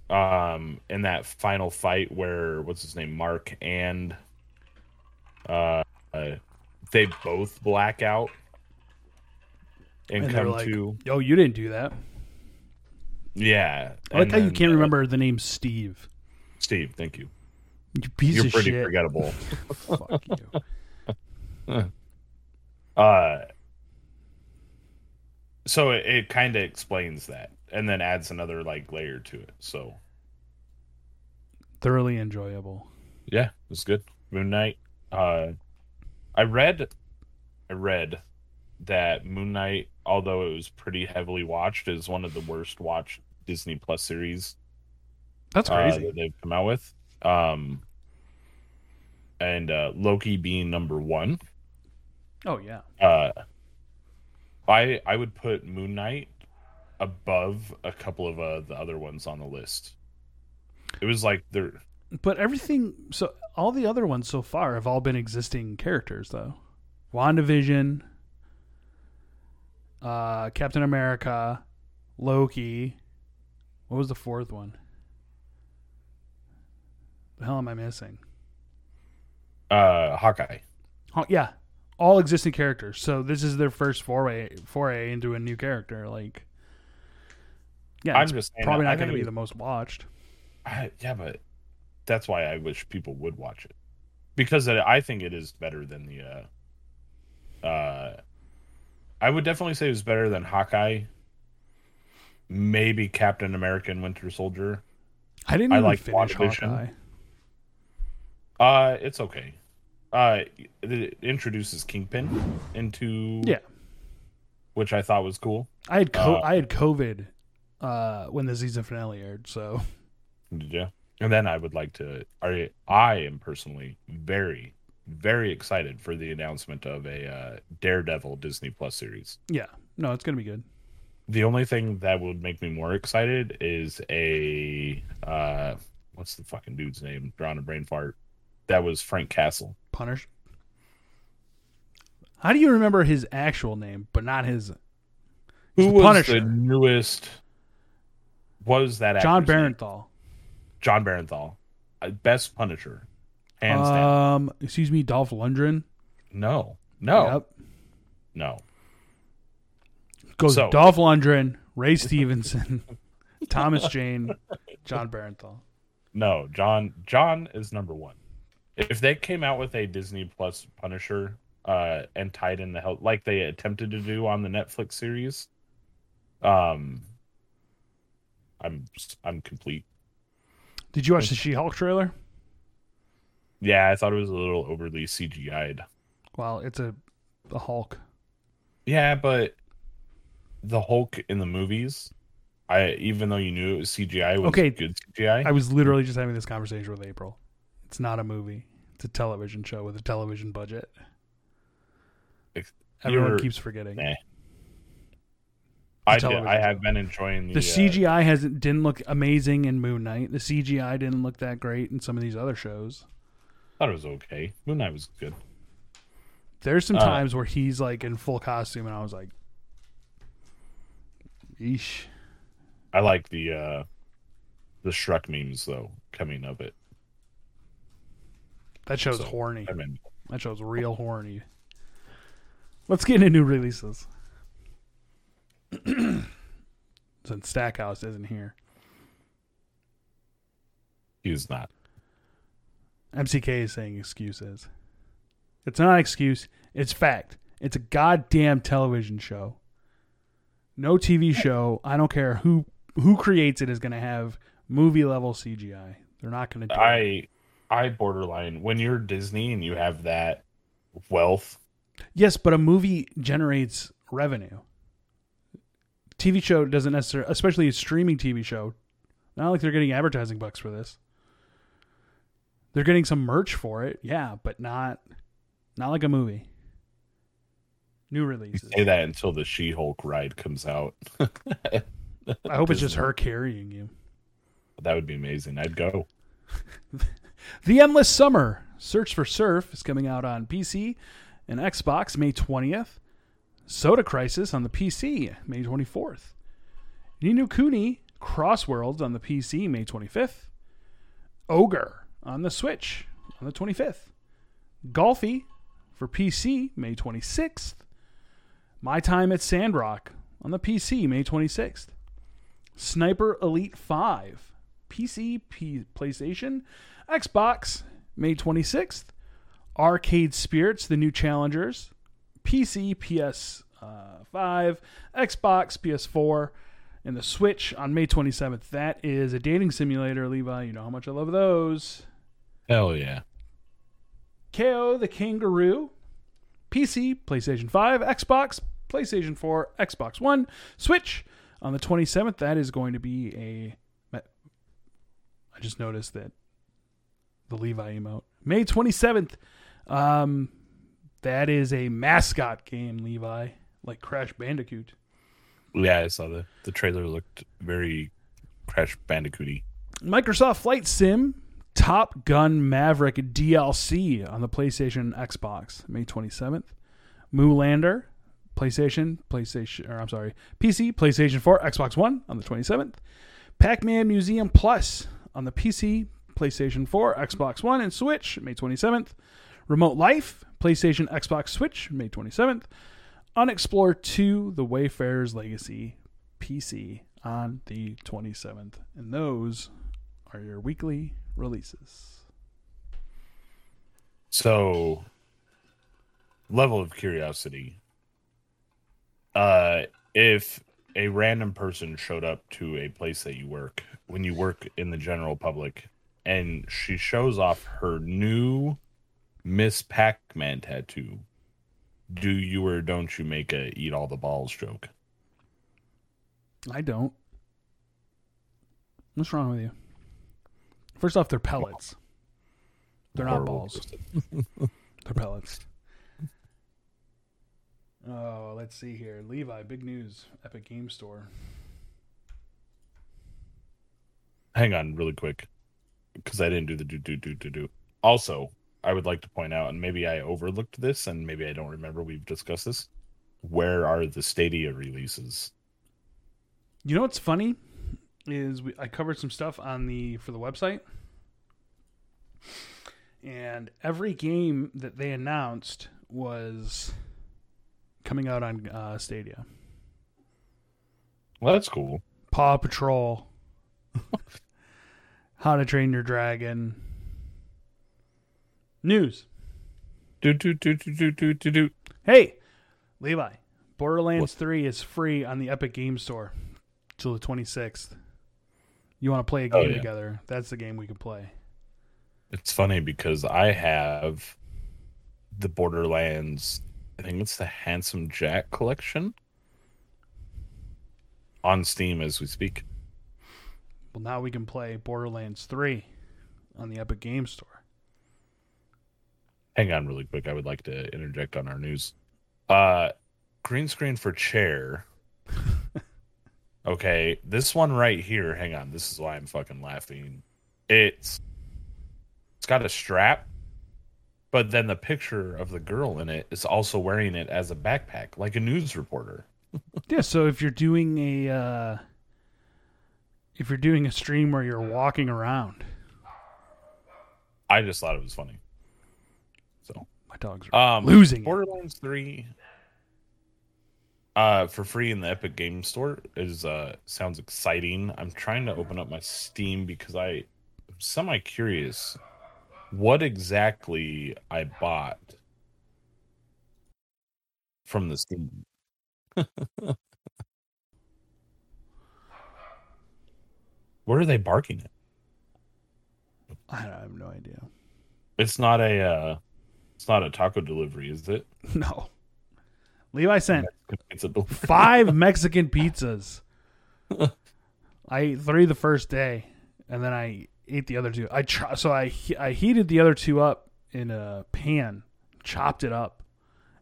[SPEAKER 2] Um in that final fight where what's his name? Mark and uh, uh they both black out and,
[SPEAKER 1] And
[SPEAKER 2] come
[SPEAKER 1] like,
[SPEAKER 2] to
[SPEAKER 1] oh, you didn't do that.
[SPEAKER 2] yeah.
[SPEAKER 1] I like how you can't
[SPEAKER 2] uh,
[SPEAKER 1] remember the name Steve.
[SPEAKER 2] Steve, thank you.
[SPEAKER 1] You piece
[SPEAKER 2] You're
[SPEAKER 1] of
[SPEAKER 2] pretty
[SPEAKER 1] shit.
[SPEAKER 2] forgettable.
[SPEAKER 1] Fuck you.
[SPEAKER 2] Uh, so it, it kind of explains that, and then adds another like layer to it. So
[SPEAKER 1] Thoroughly enjoyable.
[SPEAKER 2] yeah, it was good. Moon Knight. Uh, I read, I read that Moon Knight, although it was pretty heavily watched, is one of the worst watched Disney Plus series
[SPEAKER 1] That's
[SPEAKER 2] uh,
[SPEAKER 1] crazy.
[SPEAKER 2] that they've come out with. Um, and uh, Loki being number one.
[SPEAKER 1] oh yeah.
[SPEAKER 2] Uh, I I would put Moon Knight above a couple of uh, the other ones on the list. It was like they're
[SPEAKER 1] But everything, so all the other ones so far have all been existing characters, though. WandaVision, uh, Captain America, Loki. What was the fourth one? The hell am I missing?
[SPEAKER 2] uh, Hawkeye.
[SPEAKER 1] Oh, yeah, all existing characters. So this is their first foray foray into a new character. Like, yeah,
[SPEAKER 2] I'm
[SPEAKER 1] it's
[SPEAKER 2] just
[SPEAKER 1] probably not going to be the most watched.
[SPEAKER 2] I, yeah, but that's why I wish people would watch it because I think it is better than the. Uh, uh, I would definitely say it was better than Hawkeye. Maybe Captain America and Winter Soldier.
[SPEAKER 1] I didn't
[SPEAKER 2] I like
[SPEAKER 1] finish
[SPEAKER 2] WandaVision.
[SPEAKER 1] Hawkeye.
[SPEAKER 2] Uh, it's okay. Uh, it introduces Kingpin into
[SPEAKER 1] Yeah.
[SPEAKER 2] which I thought was cool.
[SPEAKER 1] I had co-
[SPEAKER 2] Uh,
[SPEAKER 1] I had COVID uh, when the season finale aired, so
[SPEAKER 2] Did you? And then I would like to. I I am personally very very excited for the announcement of a uh, Daredevil Disney Plus series.
[SPEAKER 1] yeah, no, it's gonna be good.
[SPEAKER 2] The only thing that would make me more excited is a uh, what's the fucking dude's name? Drawing a brain fart. That was Frank Castle.
[SPEAKER 1] Punish. How do you remember his actual name, but not his?
[SPEAKER 2] Who
[SPEAKER 1] the
[SPEAKER 2] was
[SPEAKER 1] Punisher.
[SPEAKER 2] the newest? Was that
[SPEAKER 1] John
[SPEAKER 2] actor's name? Jon Bernthal, Uh, best Punisher, hands down.
[SPEAKER 1] Um, excuse me, Dolph Lundgren.
[SPEAKER 2] No, no,
[SPEAKER 1] Yep.
[SPEAKER 2] no.
[SPEAKER 1] Goes
[SPEAKER 2] So-
[SPEAKER 1] Dolph Lundgren, Ray Stevenson, Thomas Jane, Jon Bernthal.
[SPEAKER 2] No, John John is number one. If they came out with a Disney Plus Punisher uh and tied in the help like they attempted to do on the Netflix series, Um, I'm I'm complete.
[SPEAKER 1] Did you watch the She-Hulk trailer?
[SPEAKER 2] Yeah, I thought it was a little overly CGI'd.
[SPEAKER 1] Well, it's a, a Hulk.
[SPEAKER 2] Yeah, but the Hulk in the movies, I even though you knew it was CGI, was
[SPEAKER 1] Okay,
[SPEAKER 2] good CGI.
[SPEAKER 1] I was literally just having this conversation with April. It's not a movie. It's a television show with a television budget. Everyone
[SPEAKER 2] you're-
[SPEAKER 1] keeps forgetting.
[SPEAKER 2] Nah. I, did, I have been enjoying the,
[SPEAKER 1] The
[SPEAKER 2] uh,
[SPEAKER 1] CGI hasn't didn't look amazing in Moon Knight. The CGI didn't look that great in some of these other shows.
[SPEAKER 2] thought it was okay. Moon Knight was good.
[SPEAKER 1] There's some
[SPEAKER 2] Uh,
[SPEAKER 1] times where he's like in full costume, and I was like, "Eesh."
[SPEAKER 2] I like the uh the Shrek memes though coming of it.
[SPEAKER 1] That show's
[SPEAKER 2] So,
[SPEAKER 1] horny.
[SPEAKER 2] I mean,
[SPEAKER 1] That show's real horny. Let's get into new releases. Since Stackhouse isn't here,
[SPEAKER 2] he's not.
[SPEAKER 1] MCK is saying excuses. It's not an excuse. It's fact. It's a goddamn television show. No TV show. I don't care who who creates it is going to have movie level CGI. They're not going to do it.
[SPEAKER 2] I I borderline when you're Disney and you have that wealth.
[SPEAKER 1] Yes, but a movie generates revenue. TV show doesn't necessarily, especially a streaming TV show. Not like they're getting advertising bucks for this. They're getting some merch for it, yeah, but not not like a movie. New
[SPEAKER 2] You
[SPEAKER 1] releases.
[SPEAKER 2] say that until the She-Hulk ride comes out.
[SPEAKER 1] I hope it's just her carrying you.
[SPEAKER 2] That would be amazing. I'd go.
[SPEAKER 1] The Endless Summer Search for Surf is coming out on PC and Xbox May 20th. Soda Crisis on the PC May 24th. Ni no Kuni Crossworlds on the PC May 25th. Ogre on the Switch on the 25th. Golfy for PC May 26th. My Time at Sandrock on the PC May 26th. Sniper Elite 5 PC, P- PlayStation, Xbox May 26th. Arcade Spirits, the new challengers, PC, PS5, Xbox, PS4, and the Switch on May 27th. That is a dating simulator, Levi. You know how much I love those.
[SPEAKER 2] Hell yeah.
[SPEAKER 1] Kao the Kangaroo, PC, PlayStation 5, Xbox, PlayStation 4, Xbox One, Switch on the 27th. That is going to be a. I just noticed that the Levi emote. May 27th. Um, that is a mascot game, Levi, like Crash Bandicoot.
[SPEAKER 2] Yeah, I saw the the trailer looked very Crash Bandicooty.
[SPEAKER 1] Microsoft Flight Sim Top Gun Maverick DLC on the PlayStation and Xbox May 27th. Moolander PlayStation, PlayStation or I'm sorry, PC, PlayStation 4, Xbox One on the 27th. Pac-Man Museum Plus on the PC, PlayStation 4, Xbox One and Switch May 27th. Remote Life, PlayStation, Xbox, Switch May 27th. Unexplored 2, The Wayfarer's Legacy, PC on the 27th. And those are your weekly releases.
[SPEAKER 2] So, level of curiosity. Uh, if a random person showed up to a place that you work, when you work in the general public, and she shows off her new Miss Pac-Man tattoo, do you or don't you make a eat all the balls joke?
[SPEAKER 1] I don't. What's wrong with you? First off, they're pellets. They're not balls. They're pellets. Oh, let's see here. Levi, big news. Epic Game Store.
[SPEAKER 2] hang on really quick because I didn't do the do do do do do. Also, I would like to point out, and maybe I overlooked this, and maybe I don't remember we've discussed this. Where are the Stadia releases?
[SPEAKER 1] You know what's funny is we, I covered some stuff on the for the website, and every game that they announced was coming out on uh, Stadia.
[SPEAKER 2] Well, that's cool.
[SPEAKER 1] Paw Patrol, How to Train Your Dragon, news.
[SPEAKER 2] Do do do do do do do do.
[SPEAKER 1] Hey, Levi, Borderlands 3 is free on the Epic Game Store till the 26th. You want to play a
[SPEAKER 2] Oh,
[SPEAKER 1] game
[SPEAKER 2] yeah.
[SPEAKER 1] together? That's the game we can play.
[SPEAKER 2] It's funny because I have the Borderlands. I think it's the Handsome Jack collection on Steam as we speak.
[SPEAKER 1] Well, now we can play Borderlands 3 on the Epic Game Store.
[SPEAKER 2] Hang on, really quick. I would like to interject on our news. Uh, green screen for chair. okay, this one right here. Hang on. This is why I'm fucking laughing. It's it's got a strap, but then the picture of the girl in it is also wearing it as a backpack, like a news reporter.
[SPEAKER 1] Yeah, so if you're doing a uh, if you're doing a stream where you're walking around,
[SPEAKER 2] I just thought it was funny. So
[SPEAKER 1] my dogs are
[SPEAKER 2] Um,
[SPEAKER 1] losing. it.
[SPEAKER 2] Borderlands Three, uh, for free in the Epic Game Store is uh sounds exciting. I'm trying to open up my Steam because I am semi curious what exactly I bought from the Steam. Where are they barking at?
[SPEAKER 1] I have no idea.
[SPEAKER 2] It's not a uh it's not a taco delivery, is it?
[SPEAKER 1] No. Levi sent
[SPEAKER 2] It's a delivery.
[SPEAKER 1] five Mexican pizzas. I ate three the first day, and then I ate the other two. I tr- so I I heated the other two up in a pan, chopped it up,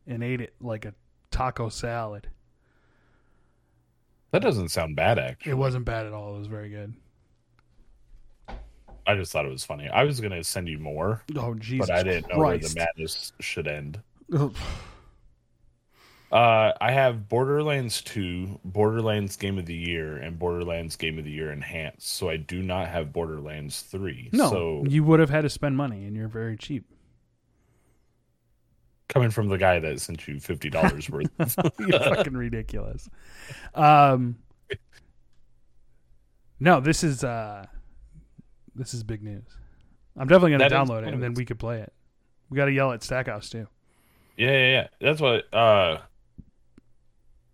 [SPEAKER 1] and ate it like a taco salad.
[SPEAKER 2] That doesn't sound bad actually.
[SPEAKER 1] It wasn't bad at all. It was very good.
[SPEAKER 2] I just thought it was funny. I was gonna send you more,
[SPEAKER 1] Oh Jesus
[SPEAKER 2] but I didn't know where the madness should end. Uh, I have Borderlands 2, Borderlands Game of the Year, and Borderlands Game of the Year Enhanced. So I do not have Borderlands 3.
[SPEAKER 1] No,
[SPEAKER 2] So
[SPEAKER 1] you would have had to spend money, and you're very cheap.
[SPEAKER 2] coming from the guy that sent you fifty dollars worth,
[SPEAKER 1] You're fucking ridiculous. Um, no, this is uh, this is big news. I'm definitely gonna
[SPEAKER 2] That
[SPEAKER 1] download it, and then we could play it. We got to yell at Stackhouse too.
[SPEAKER 2] yeah, yeah, yeah. That's what. Uh,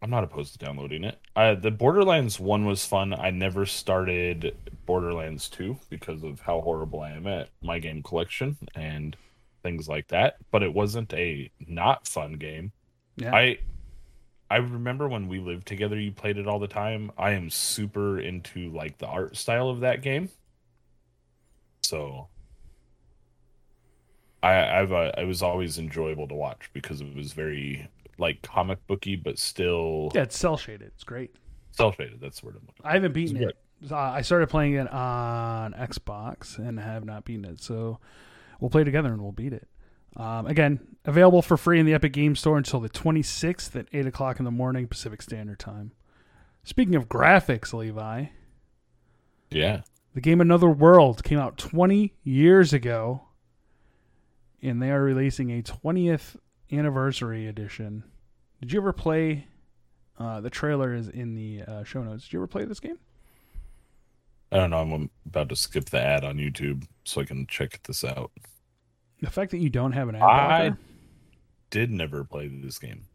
[SPEAKER 2] I'm not opposed to downloading it. Uh, the Borderlands one was fun. I never started Borderlands two because of how horrible I am at my game collection and things like that. But it wasn't a not fun game.
[SPEAKER 1] Yeah,
[SPEAKER 2] I I remember when we lived together you played it all the time. I am super into like the art style of that game. So I I've uh, it was always enjoyable to watch because it was very like comic booky but still
[SPEAKER 1] yeah, it's cell shaded. It's great.
[SPEAKER 2] cell shaded. That's the word I'm looking.
[SPEAKER 1] I haven't beaten
[SPEAKER 2] It's
[SPEAKER 1] it. Uh, I started playing it on Xbox and have not beaten it. So we'll play together and we'll beat it. Um, again, available for free in the Epic Game Store until the 26th at 8 o'clock in the morning Pacific Standard Time. Speaking of graphics, Levi,
[SPEAKER 2] Yeah.
[SPEAKER 1] The game Another World came out 20 years ago, and they are releasing a 20th anniversary edition. Did you ever play? Uh, the trailer is in the uh, show notes. Did you ever play this game?
[SPEAKER 2] I don't know. I'm about to skip the ad on YouTube so I can check this out.
[SPEAKER 1] The fact that you don't have an ad
[SPEAKER 2] I did never play this game.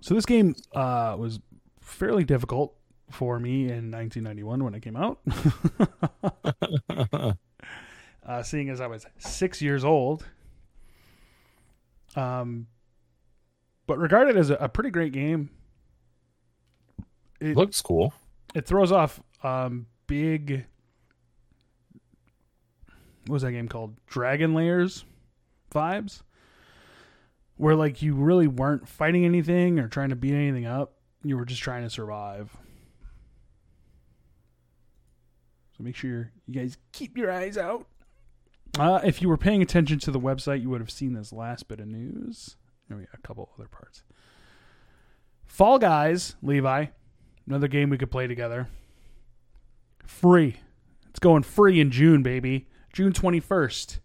[SPEAKER 1] So this game uh, was fairly difficult for me in 1991 when it came out. uh, seeing as I was six years old. Um, but regarded as a, a pretty great game. It,
[SPEAKER 2] Looks cool.
[SPEAKER 1] it throws off um, big. What was that game called? Dragon's Lair vibes, where like you really weren't fighting anything or trying to beat anything up. You were just trying to survive. So make sure you guys keep your eyes out. Uh, if you were paying attention to the website, you would have seen this last bit of news. And we got a couple other parts. Fall Guys, Levi, another game we could play together. Free. It's going free in June, baby. June 21st.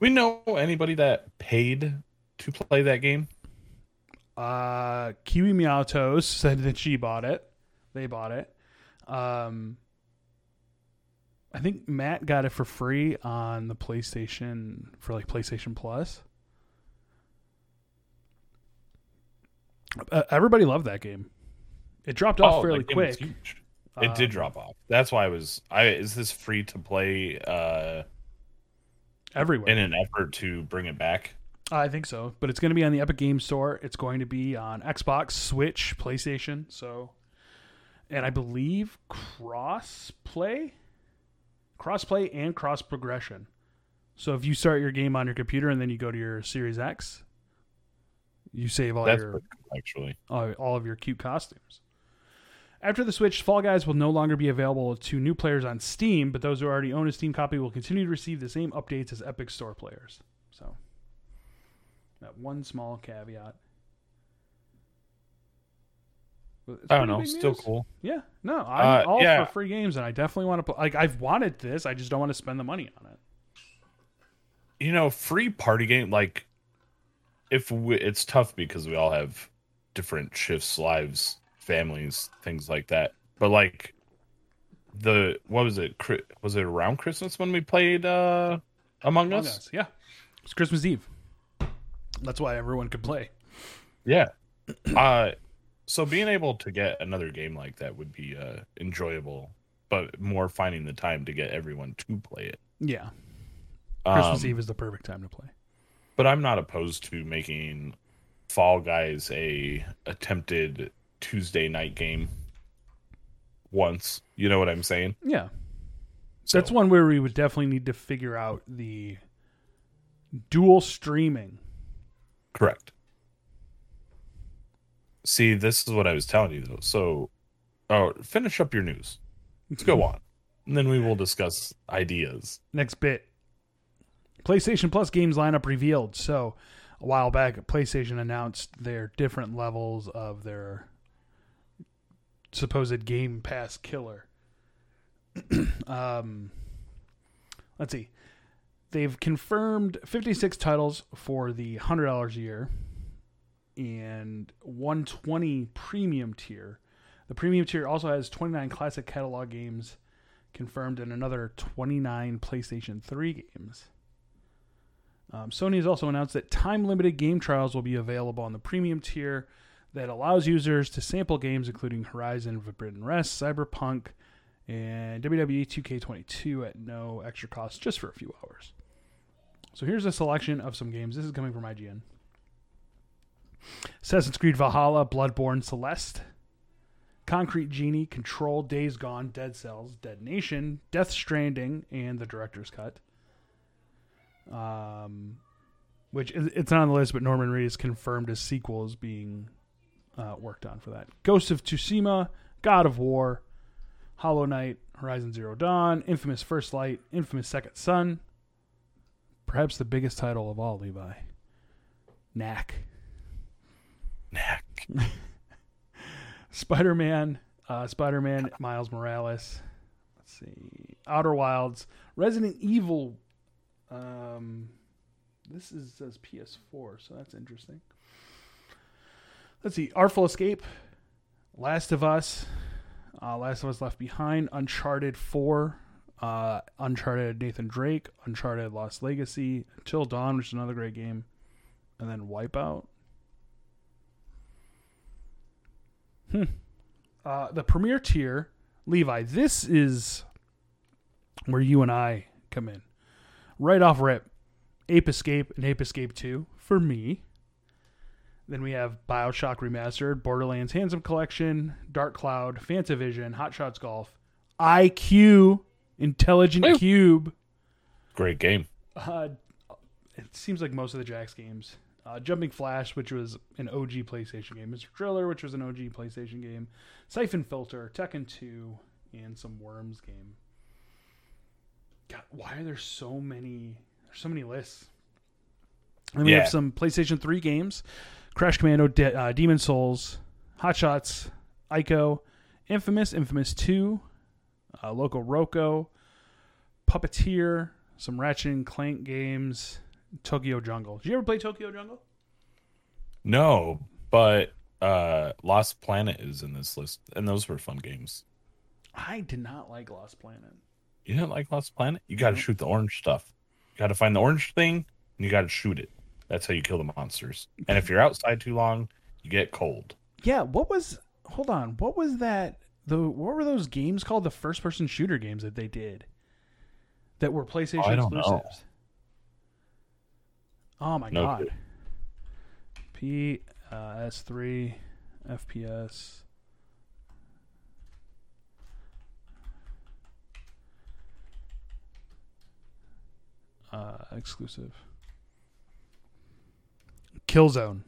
[SPEAKER 2] We know anybody that paid to play that game?
[SPEAKER 1] Uh, Kiwi Meow Toast said that she bought it. They bought it. Um, I think Matt got it for free on the PlayStation for like PlayStation Plus. Uh, everybody loved that game. It dropped off
[SPEAKER 2] Oh,
[SPEAKER 1] fairly quick.
[SPEAKER 2] huge. It did drop off. That's why I was. I is this free to play uh,
[SPEAKER 1] everywhere.
[SPEAKER 2] in an effort to bring it back?
[SPEAKER 1] I think so, but it's going to be on the Epic Game Store. It's going to be on Xbox, Switch, PlayStation. So, and I believe cross play, cross play, and cross progression. So if you start your game on your computer and then you go to your Series X, you save all
[SPEAKER 2] That's
[SPEAKER 1] your
[SPEAKER 2] cool, actually.
[SPEAKER 1] all, all of your cute costumes. After the Switch, Fall Guys will no longer be available to new players on Steam, but those who already own a Steam copy will continue to receive the same updates as Epic Store players. So, that one small caveat. But it's
[SPEAKER 2] I don't know. Still
[SPEAKER 1] news.
[SPEAKER 2] cool.
[SPEAKER 1] Yeah, no, I'm
[SPEAKER 2] Uh,
[SPEAKER 1] all
[SPEAKER 2] yeah.
[SPEAKER 1] for free games, and I definitely want to. Play, like, I've wanted this, I just don't want to spend the money on it.
[SPEAKER 2] You know, free party game like if we, it's tough because we all have different shifts, lives, families, things like that. But like the what was it? Was it around Christmas when we played uh Among
[SPEAKER 1] Among
[SPEAKER 2] Us?
[SPEAKER 1] Us, yeah, it's Christmas Eve. That's why everyone could play.
[SPEAKER 2] Yeah. Uh so being able to get another game like that would be uh enjoyable, but more finding the time to get everyone to play it.
[SPEAKER 1] Yeah, Christmas
[SPEAKER 2] Um,
[SPEAKER 1] Eve is the perfect time to play.
[SPEAKER 2] But I'm not opposed to making Fall Guys a attempted Tuesday night game once. You know what I'm saying?
[SPEAKER 1] Yeah,
[SPEAKER 2] So,
[SPEAKER 1] That's one where we would definitely need to figure out the dual streaming.
[SPEAKER 2] correct. See, this is what I was telling you though. So, oh, finish up your news. Let's go on, and then we will discuss ideas.
[SPEAKER 1] Next bit. PlayStation Plus games lineup revealed. So, a while back, PlayStation announced their different levels of their supposed Game Pass killer. um, let's see. They've confirmed 56 titles for the $100 a year and 120 premium tier. The premium tier also has 29 classic catalog games confirmed and another 29 PlayStation 3 games. Um, Sony has also announced that time limited game trials will be available on the premium tier that allows users to sample games including Horizon Forbidden West, Cyberpunk, and WWE 2K22 at no extra cost just for a few hours. So here's a selection of some games. This is coming from IGN Assassin's Creed Valhalla, Bloodborne, Celeste, Concrete Genie, Control, Days Gone, Dead Cells, Dead Nation, Death Stranding, and the Director's Cut. Um, which is, it's not on the list, but Norman Reedus confirmed as sequels being uh, worked on for that. Ghost of Tsushima, God of War, Hollow Knight, Horizon Zero Dawn, Infamous First Light, Infamous Second Son. Perhaps the biggest title of all, Levi. Knack.
[SPEAKER 2] Knack.
[SPEAKER 1] Spider Man, uh, Spider Man, Miles Morales. Let's see, Outer Wilds, Resident Evil. Um, this is says PS4, so that's interesting. Let's see, Artful Escape, Last of Us, uh, Last of Us Left Behind, Uncharted Four, uh, Uncharted Nathan Drake, Uncharted Lost Legacy, Until Dawn, which is another great game, and then Wipeout. Hmm. Uh, the premier tier, Levi. This is where you and I come in. Right off rip, Ape Escape and Ape Escape Two for me. Then we have Bioshock Remastered, Borderlands Handsome Collection, Dark Cloud, Fantavision, Hot Shots Golf, IQ, Intelligent
[SPEAKER 2] Woo.
[SPEAKER 1] Cube.
[SPEAKER 2] Great game.
[SPEAKER 1] Uh, it seems like most of the Jak games. Uh, Jumping Flash, which was an OG PlayStation game. Mr. Driller, which was an OG PlayStation game. Siphon Filter, Tekken 2, and some Worms game. God, why are there so many? There's so many lists. And we
[SPEAKER 2] Yeah.
[SPEAKER 1] have some PlayStation 3 games: Crash Commando, De- uh, Demon's Souls, Hot Shots, Ico, Infamous, Infamous 2, uh, Loco Roco, Puppeteer, some Ratchet and Clank games, Tokyo Jungle. Did you ever play Tokyo Jungle?
[SPEAKER 2] No, but uh Lost Planet is in this list, and those were fun games.
[SPEAKER 1] I did not like Lost Planet.
[SPEAKER 2] You didn't like Lost Planet? You got to shoot the orange stuff. You got to find the orange thing, and you got to shoot it. That's how you kill the monsters. And if you're outside too long, you get cold.
[SPEAKER 1] Yeah, what was? Hold on, what was that? The what were those games called? The first-person shooter games that they did that were PlayStation
[SPEAKER 2] I don't know.
[SPEAKER 1] Oh my
[SPEAKER 2] No
[SPEAKER 1] god. P uh, S three FPS. Uh, exclusive. Killzone.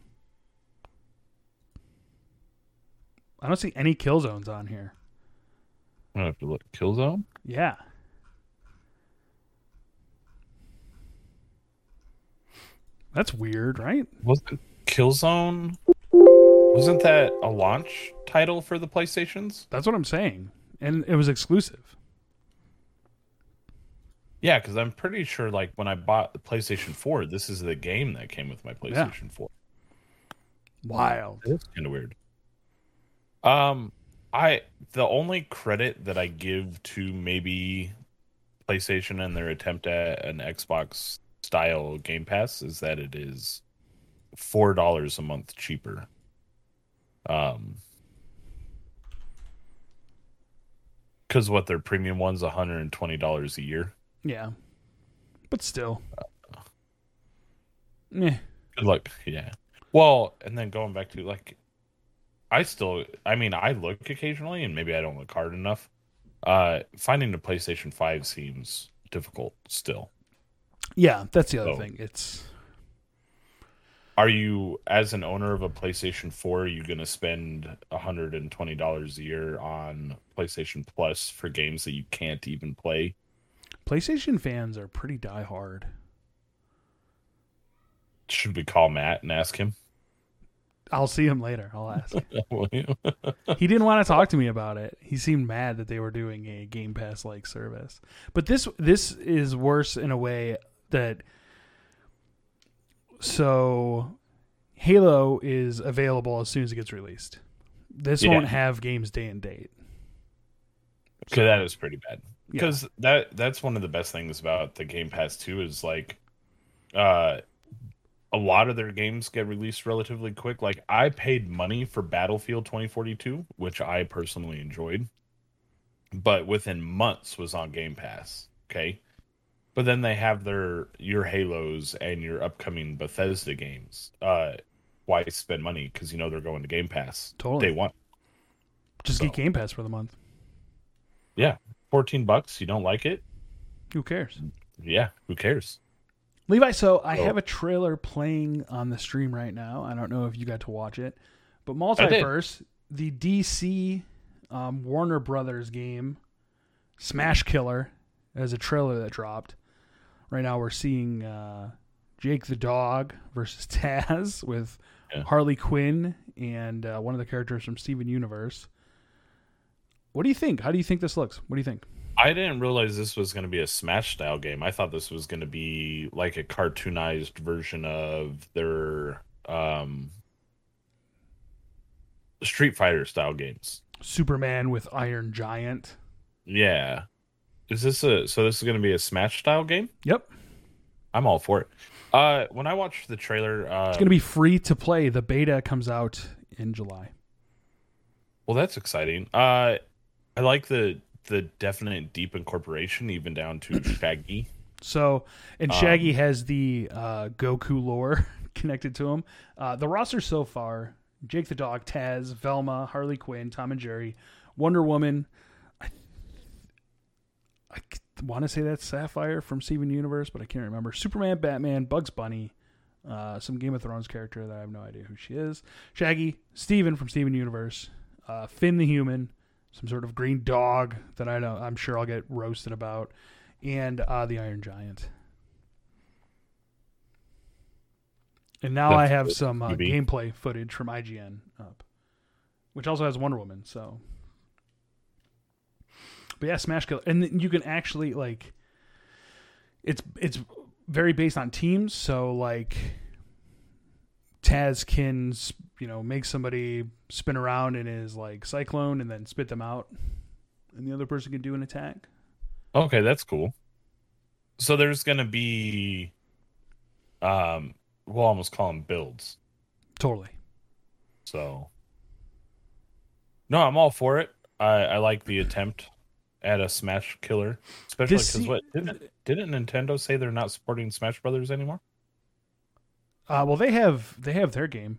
[SPEAKER 1] I don't see any Killzones on here.
[SPEAKER 2] I have to look. Killzone.
[SPEAKER 1] Yeah. That's weird, right?
[SPEAKER 2] Wasn't Killzone? Wasn't that a launch title for the PlayStations?
[SPEAKER 1] That's what I'm saying. And it was exclusive.
[SPEAKER 2] Yeah, because I'm pretty sure, like when I bought the PlayStation 4, this is the game that came with my PlayStation 4.
[SPEAKER 1] Wild.
[SPEAKER 2] It's kind of weird. Um, I the only credit that I give to maybe PlayStation and their attempt at an Xbox style Game Pass is that it is four dollars a month cheaper. Um, because what their premium one's one hundred and twenty dollars a year.
[SPEAKER 1] Yeah. But still. Eh.
[SPEAKER 2] Good luck. Yeah. Well, and then going back to like, I still, I mean, I look occasionally, and maybe I don't look hard enough. Uh, finding the PlayStation Five seems difficult still.
[SPEAKER 1] Yeah, that's the other
[SPEAKER 2] So-
[SPEAKER 1] thing. It's
[SPEAKER 2] Are you, as an owner of a PlayStation Four, are you going to spend hundred and twenty dollars a year on PlayStation Plus for games that you can't even play?
[SPEAKER 1] PlayStation fans are pretty diehard.
[SPEAKER 2] Should we call Matt and ask him?
[SPEAKER 1] I'll see him later. I'll ask. He didn't want to talk to me about it. He seemed mad that they were doing a Game Pass like service. But this this is worse in a way that so Halo is available as soon as it gets released. This
[SPEAKER 2] Yeah.
[SPEAKER 1] won't have games day and date.
[SPEAKER 2] Okay, that is pretty bad.
[SPEAKER 1] Yeah.
[SPEAKER 2] Because that that's one of the best things about the Game Pass too is like, uh, a lot of their games get released relatively quick. Like I paid money for Battlefield 2042, which I personally enjoyed, but within months was on Game Pass. Okay, but then they have their your Halos and your upcoming Bethesda games. Uh, why spend money? Because you know they're going to Game Pass.
[SPEAKER 1] Totally.
[SPEAKER 2] Day one.
[SPEAKER 1] Just
[SPEAKER 2] So-
[SPEAKER 1] get Game Pass for the month.
[SPEAKER 2] Yeah, fourteen bucks. You don't like it?
[SPEAKER 1] Who cares?
[SPEAKER 2] Yeah, who cares?
[SPEAKER 1] Levi, so I
[SPEAKER 2] Oh.
[SPEAKER 1] have a trailer playing on the stream right now. I don't know if you got to watch it, but. MultiVersus, the DC um, Warner Brothers game, Smash Killer, as a trailer that dropped. Right now, we're seeing uh, Jake the dog versus Taz with
[SPEAKER 2] Yeah.
[SPEAKER 1] Harley Quinn and uh, one of the characters from Steven Universe. What do you think? How do you think this looks? What do you think?
[SPEAKER 2] I didn't realize this was going to be a Smash style game. I thought this was going to be like a cartoonized version of their um, Street Fighter style games.
[SPEAKER 1] Superman with Iron Giant.
[SPEAKER 2] Yeah. Is this a so this is going to be a Smash style game?
[SPEAKER 1] Yep.
[SPEAKER 2] I'm all for it. Uh when I watched the trailer uh
[SPEAKER 1] It's going to be free to play. The beta comes out in July.
[SPEAKER 2] well that's exciting. Uh I like the the definite deep incorporation even down to Shaggy.
[SPEAKER 1] So, and
[SPEAKER 2] Um,
[SPEAKER 1] Shaggy has the uh, Goku lore connected to him. Uh, the roster so far Jake the Dog, Taz, Velma, Harley Quinn, Tom and Jerry, Wonder Woman. I, want to say that's Sapphire from Steven Universe, but I can't remember. Superman, Batman, Bugs Bunny, uh, some Game of Thrones character that I have no idea who she is. Shaggy, Steven from Steven Universe, uh, Finn the Human, some sort of green dog that I know I'm sure I'll get roasted about, and uh, the Iron Giant. And now I have some uh, gameplay footage from IGN up, which also has Wonder Woman. So, but yeah, Smash Kill, and you can actually like, it's it's very based on teams. So like, Taz can you know make somebody spin around in his like cyclone and then spit them out, and the other person can do an attack.
[SPEAKER 2] Okay, that's cool. So there's gonna be, um, we'll almost call them builds.
[SPEAKER 1] Totally.
[SPEAKER 2] So, no, I'm all for it. I, I like the attempt at a Smash killer, especially because what didn't didn't Nintendo say they're not supporting Smash Brothers anymore?
[SPEAKER 1] Uh, well, they have they have their game.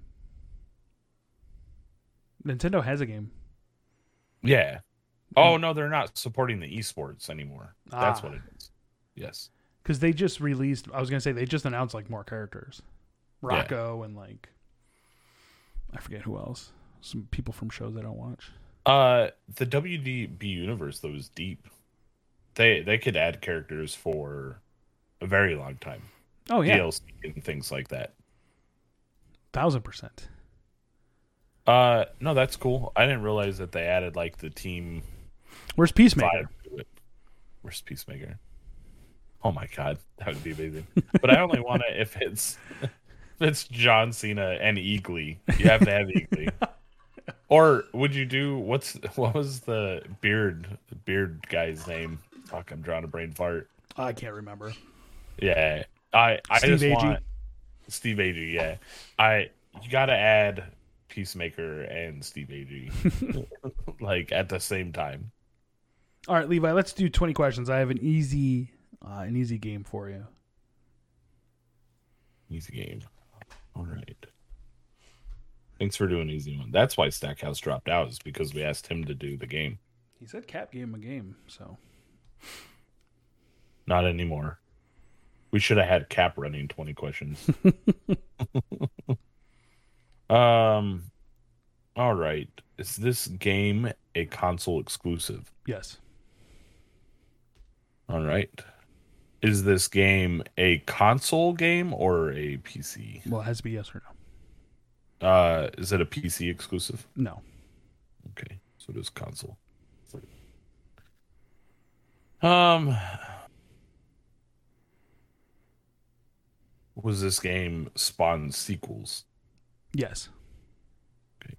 [SPEAKER 1] Nintendo has a game.
[SPEAKER 2] Yeah. Oh no, they're not supporting the esports anymore. That's
[SPEAKER 1] Ah.
[SPEAKER 2] what it is. Yes.
[SPEAKER 1] because they just released. I was gonna say they just announced like more characters,
[SPEAKER 2] Yeah.
[SPEAKER 1] Rocco and like I forget who else. Some people from shows I don't watch.
[SPEAKER 2] Uh, the WDB universe though is deep. They they could add characters for a very long time.
[SPEAKER 1] Oh yeah,
[SPEAKER 2] DLC and things like that.
[SPEAKER 1] thousand percent.
[SPEAKER 2] Uh, no, that's cool. I didn't realize that they added like the team
[SPEAKER 1] Where's Peacemaker?
[SPEAKER 2] vibe to it. Where's Peacemaker? Oh my god, that would be amazing. but I only want it if it's if it's John Cena and Eagly. You have to have Eagly. Or would you do what's what was the beard beard guy's name? Fuck, I'm drawing a brain fart.
[SPEAKER 1] I can't remember.
[SPEAKER 2] Yeah, I I
[SPEAKER 1] Steve
[SPEAKER 2] just
[SPEAKER 1] Agee?
[SPEAKER 2] want Steve Agee. Yeah, I you got to add Peacemaker and Steve Agee like at the same time.
[SPEAKER 1] All right, Levi, let's do twenty questions. I have an easy uh, an easy game for you.
[SPEAKER 2] Easy game. All right. Thanks for doing easy one. That's why Stackhouse dropped out is because we asked him to do the game.
[SPEAKER 1] He said Cap him a game, so
[SPEAKER 2] Not anymore. We should have had Cap running 20 questions. um all right. Is this game a console exclusive?
[SPEAKER 1] yes,
[SPEAKER 2] All right. Is this game a console game or a PC?
[SPEAKER 1] well, it has to be yes or
[SPEAKER 2] Uh is it a PC exclusive?
[SPEAKER 1] no.
[SPEAKER 2] Okay, so it is console. Um, was this game spawn sequels?
[SPEAKER 1] yes, Okay.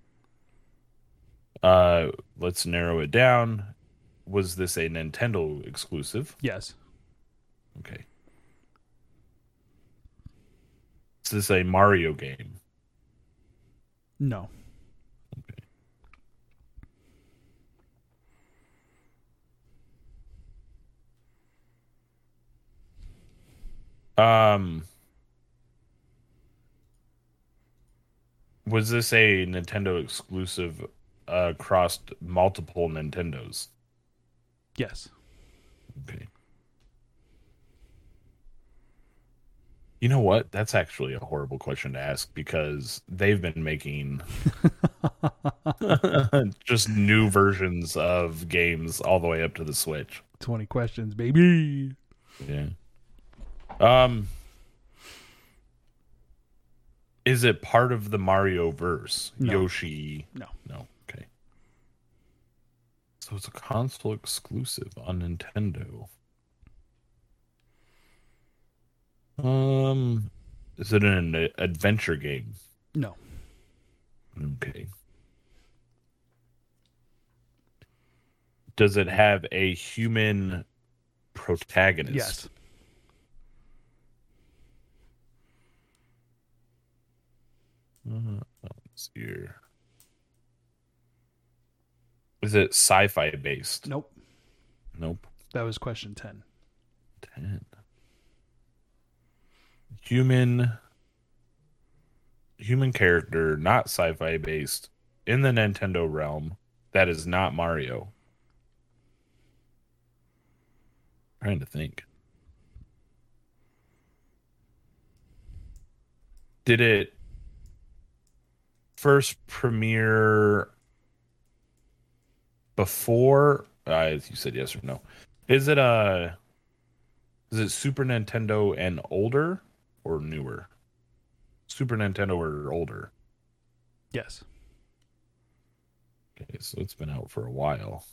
[SPEAKER 2] Uh, let's narrow it down. Was this a Nintendo exclusive?
[SPEAKER 1] yes,
[SPEAKER 2] Okay. Is this a Mario game?
[SPEAKER 1] No,
[SPEAKER 2] Um, was this a Nintendo exclusive uh, across multiple Nintendos?
[SPEAKER 1] yes.
[SPEAKER 2] Okay. You know what? That's actually a horrible question to ask because they've been making just new versions of games all the way up to the Switch.
[SPEAKER 1] Twenty questions, baby.
[SPEAKER 2] Yeah. Um Is it part of the Mario verse?
[SPEAKER 1] No.
[SPEAKER 2] Yoshi?
[SPEAKER 1] No.
[SPEAKER 2] No. Okay. So it's a console exclusive on Nintendo. Um is it an adventure game?
[SPEAKER 1] No,
[SPEAKER 2] Okay. Does it have a human protagonist?
[SPEAKER 1] yes,
[SPEAKER 2] Uh, let's see here. Is it sci-fi based?
[SPEAKER 1] nope.
[SPEAKER 2] Nope.
[SPEAKER 1] That was question ten.
[SPEAKER 2] Ten. Human. Human character, not sci-fi based, in the Nintendo realm. That is not Mario. Trying to think. Did it first premiere before? Uh, you said yes or no. Is it uh is it Super Nintendo and older or newer? Super Nintendo or older?
[SPEAKER 1] Yes,
[SPEAKER 2] Okay, so it's been out for a while.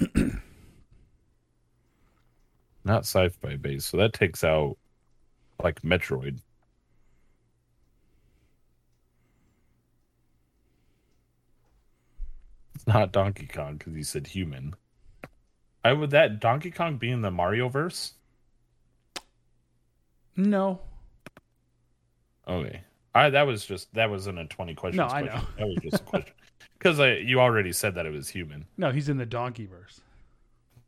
[SPEAKER 2] Not sci-fi based, so that takes out like Metroid. It's not Donkey Kong because he said human. I would that Donkey Kong be in the Mario verse?
[SPEAKER 1] No.
[SPEAKER 2] Okay. I that was just that wasn't a twenty questions.
[SPEAKER 1] No, I
[SPEAKER 2] question.
[SPEAKER 1] know.
[SPEAKER 2] That was just a question because you already said that it was human.
[SPEAKER 1] No, he's in the donkey verse,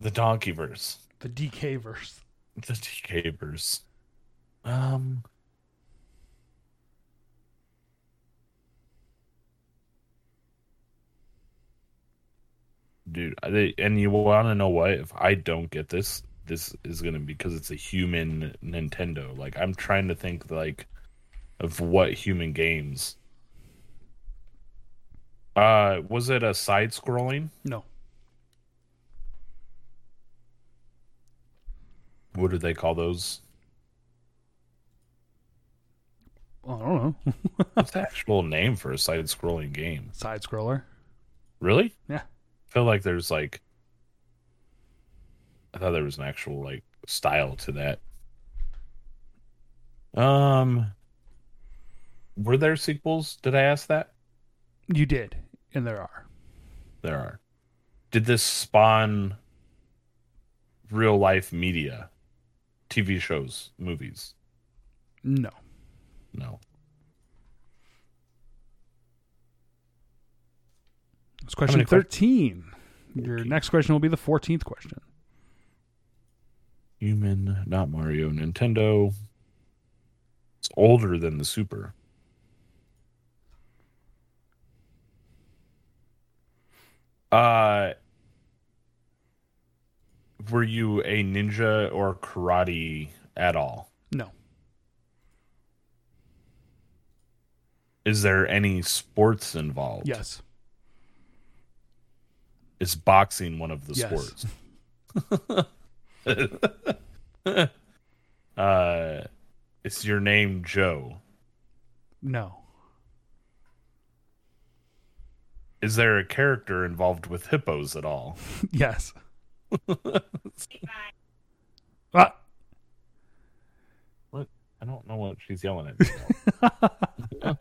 [SPEAKER 2] The donkey verse,
[SPEAKER 1] the DK verse.
[SPEAKER 2] the DK verse. Um. Dude, I- and you want to know what? If I don't get this, this is gonna be because it's a human Nintendo. Like I'm trying to think like of what human games. Uh, was it a side scrolling?
[SPEAKER 1] No,
[SPEAKER 2] What do they call those?
[SPEAKER 1] well, I don't know.
[SPEAKER 2] What's the actual name for a side scrolling game?
[SPEAKER 1] Side scroller.
[SPEAKER 2] Really?
[SPEAKER 1] Yeah.
[SPEAKER 2] I feel like there's like I thought there was an actual like style to that. Um were there sequels? Did I ask that?
[SPEAKER 1] You did, and there are.
[SPEAKER 2] There are. Did this spawn real life media? TV shows, movies?
[SPEAKER 1] No.
[SPEAKER 2] No.
[SPEAKER 1] It's question
[SPEAKER 2] many que-
[SPEAKER 1] 13. Your next question will be the 14th question.
[SPEAKER 2] Human, not Mario, Nintendo. It's older than the Super. Uh were you a ninja or karate at all?
[SPEAKER 1] No.
[SPEAKER 2] Is there any sports involved?
[SPEAKER 1] Yes.
[SPEAKER 2] Is boxing one of the
[SPEAKER 1] Yes.
[SPEAKER 2] sports? uh is your name Joe?
[SPEAKER 1] No.
[SPEAKER 2] Is there a character involved with hippos at all?
[SPEAKER 1] yes. Ah,
[SPEAKER 2] I don't know what she's yelling at.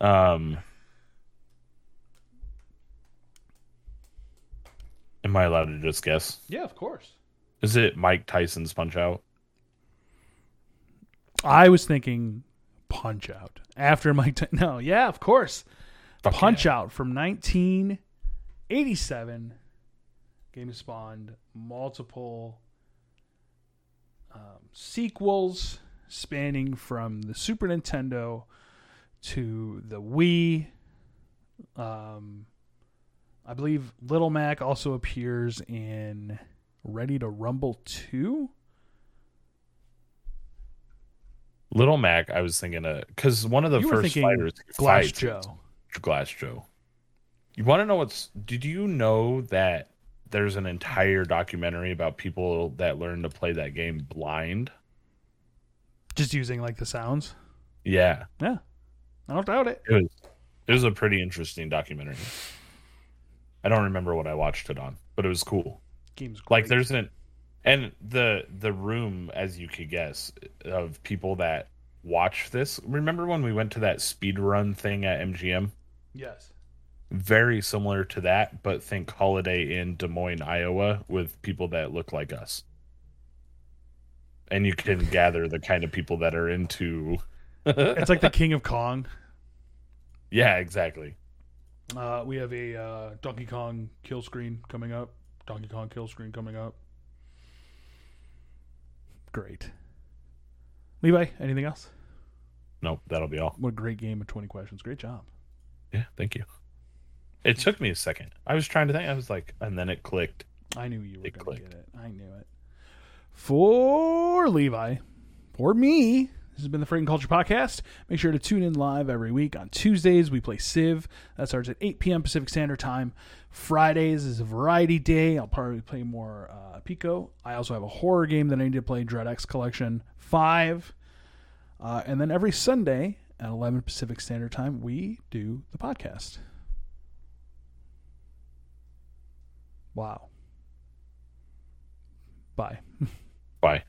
[SPEAKER 2] um, am I allowed to just guess?
[SPEAKER 1] yeah, of course.
[SPEAKER 2] Is it Mike Tyson's Punch Out?
[SPEAKER 1] I was thinking Punch Out after Mike. Ty- no, yeah, of course.
[SPEAKER 2] Fuck
[SPEAKER 1] Punch
[SPEAKER 2] yeah.
[SPEAKER 1] Out from 1987. Game spawned multiple um, sequels spanning from the Super Nintendo to the Wii. Um, I believe Little Mac also appears in Ready to Rumble 2.
[SPEAKER 2] Little Mac. I was thinking of because one of the
[SPEAKER 1] You
[SPEAKER 2] first fighters
[SPEAKER 1] Glass
[SPEAKER 2] fights
[SPEAKER 1] Joe.
[SPEAKER 2] Glass Joe. You want to know what's? Did you know that there's an entire documentary about people that learn to play that game blind?
[SPEAKER 1] Just using like the sounds.
[SPEAKER 2] Yeah,
[SPEAKER 1] Yeah. I don't doubt it.
[SPEAKER 2] it was. It was a pretty interesting documentary. I don't remember what I watched it on, but it was cool.
[SPEAKER 1] Game's great.
[SPEAKER 2] Like there's an, and the the room, as you could guess, of people that watch this. Remember when we went to that speed run thing at MGM?
[SPEAKER 1] Yes.
[SPEAKER 2] very similar to that, but think Holiday in Des Moines, Iowa, with people that look like us. And you can gather the kind of people that are into.
[SPEAKER 1] It's like the King of Kong.
[SPEAKER 2] yeah, exactly.
[SPEAKER 1] Uh, we have a uh, Donkey Kong kill screen coming up. Donkey Kong kill screen coming up. Great. Levi, anything else?
[SPEAKER 2] Nope, that'll be all.
[SPEAKER 1] What a great game of 20 questions. Great job.
[SPEAKER 2] Yeah, thank you. It took me a second. I was trying to think. I was like, and then it clicked.
[SPEAKER 1] I knew you were
[SPEAKER 2] It
[SPEAKER 1] going to get it. I knew it. For Levi, for me, this has been the Freaking Culture Podcast. Make sure to tune in live every week. On Tuesdays, we play Civ. That starts at 8 p.m. Pacific Standard Time. Fridays is a variety day. I'll probably play more uh, Apico. I also have a horror game that I need to play, Dread X Collection 5. Uh, and then every Sunday at 11 Pacific Standard Time, we do the podcast. Wow. Bye.
[SPEAKER 2] Bye.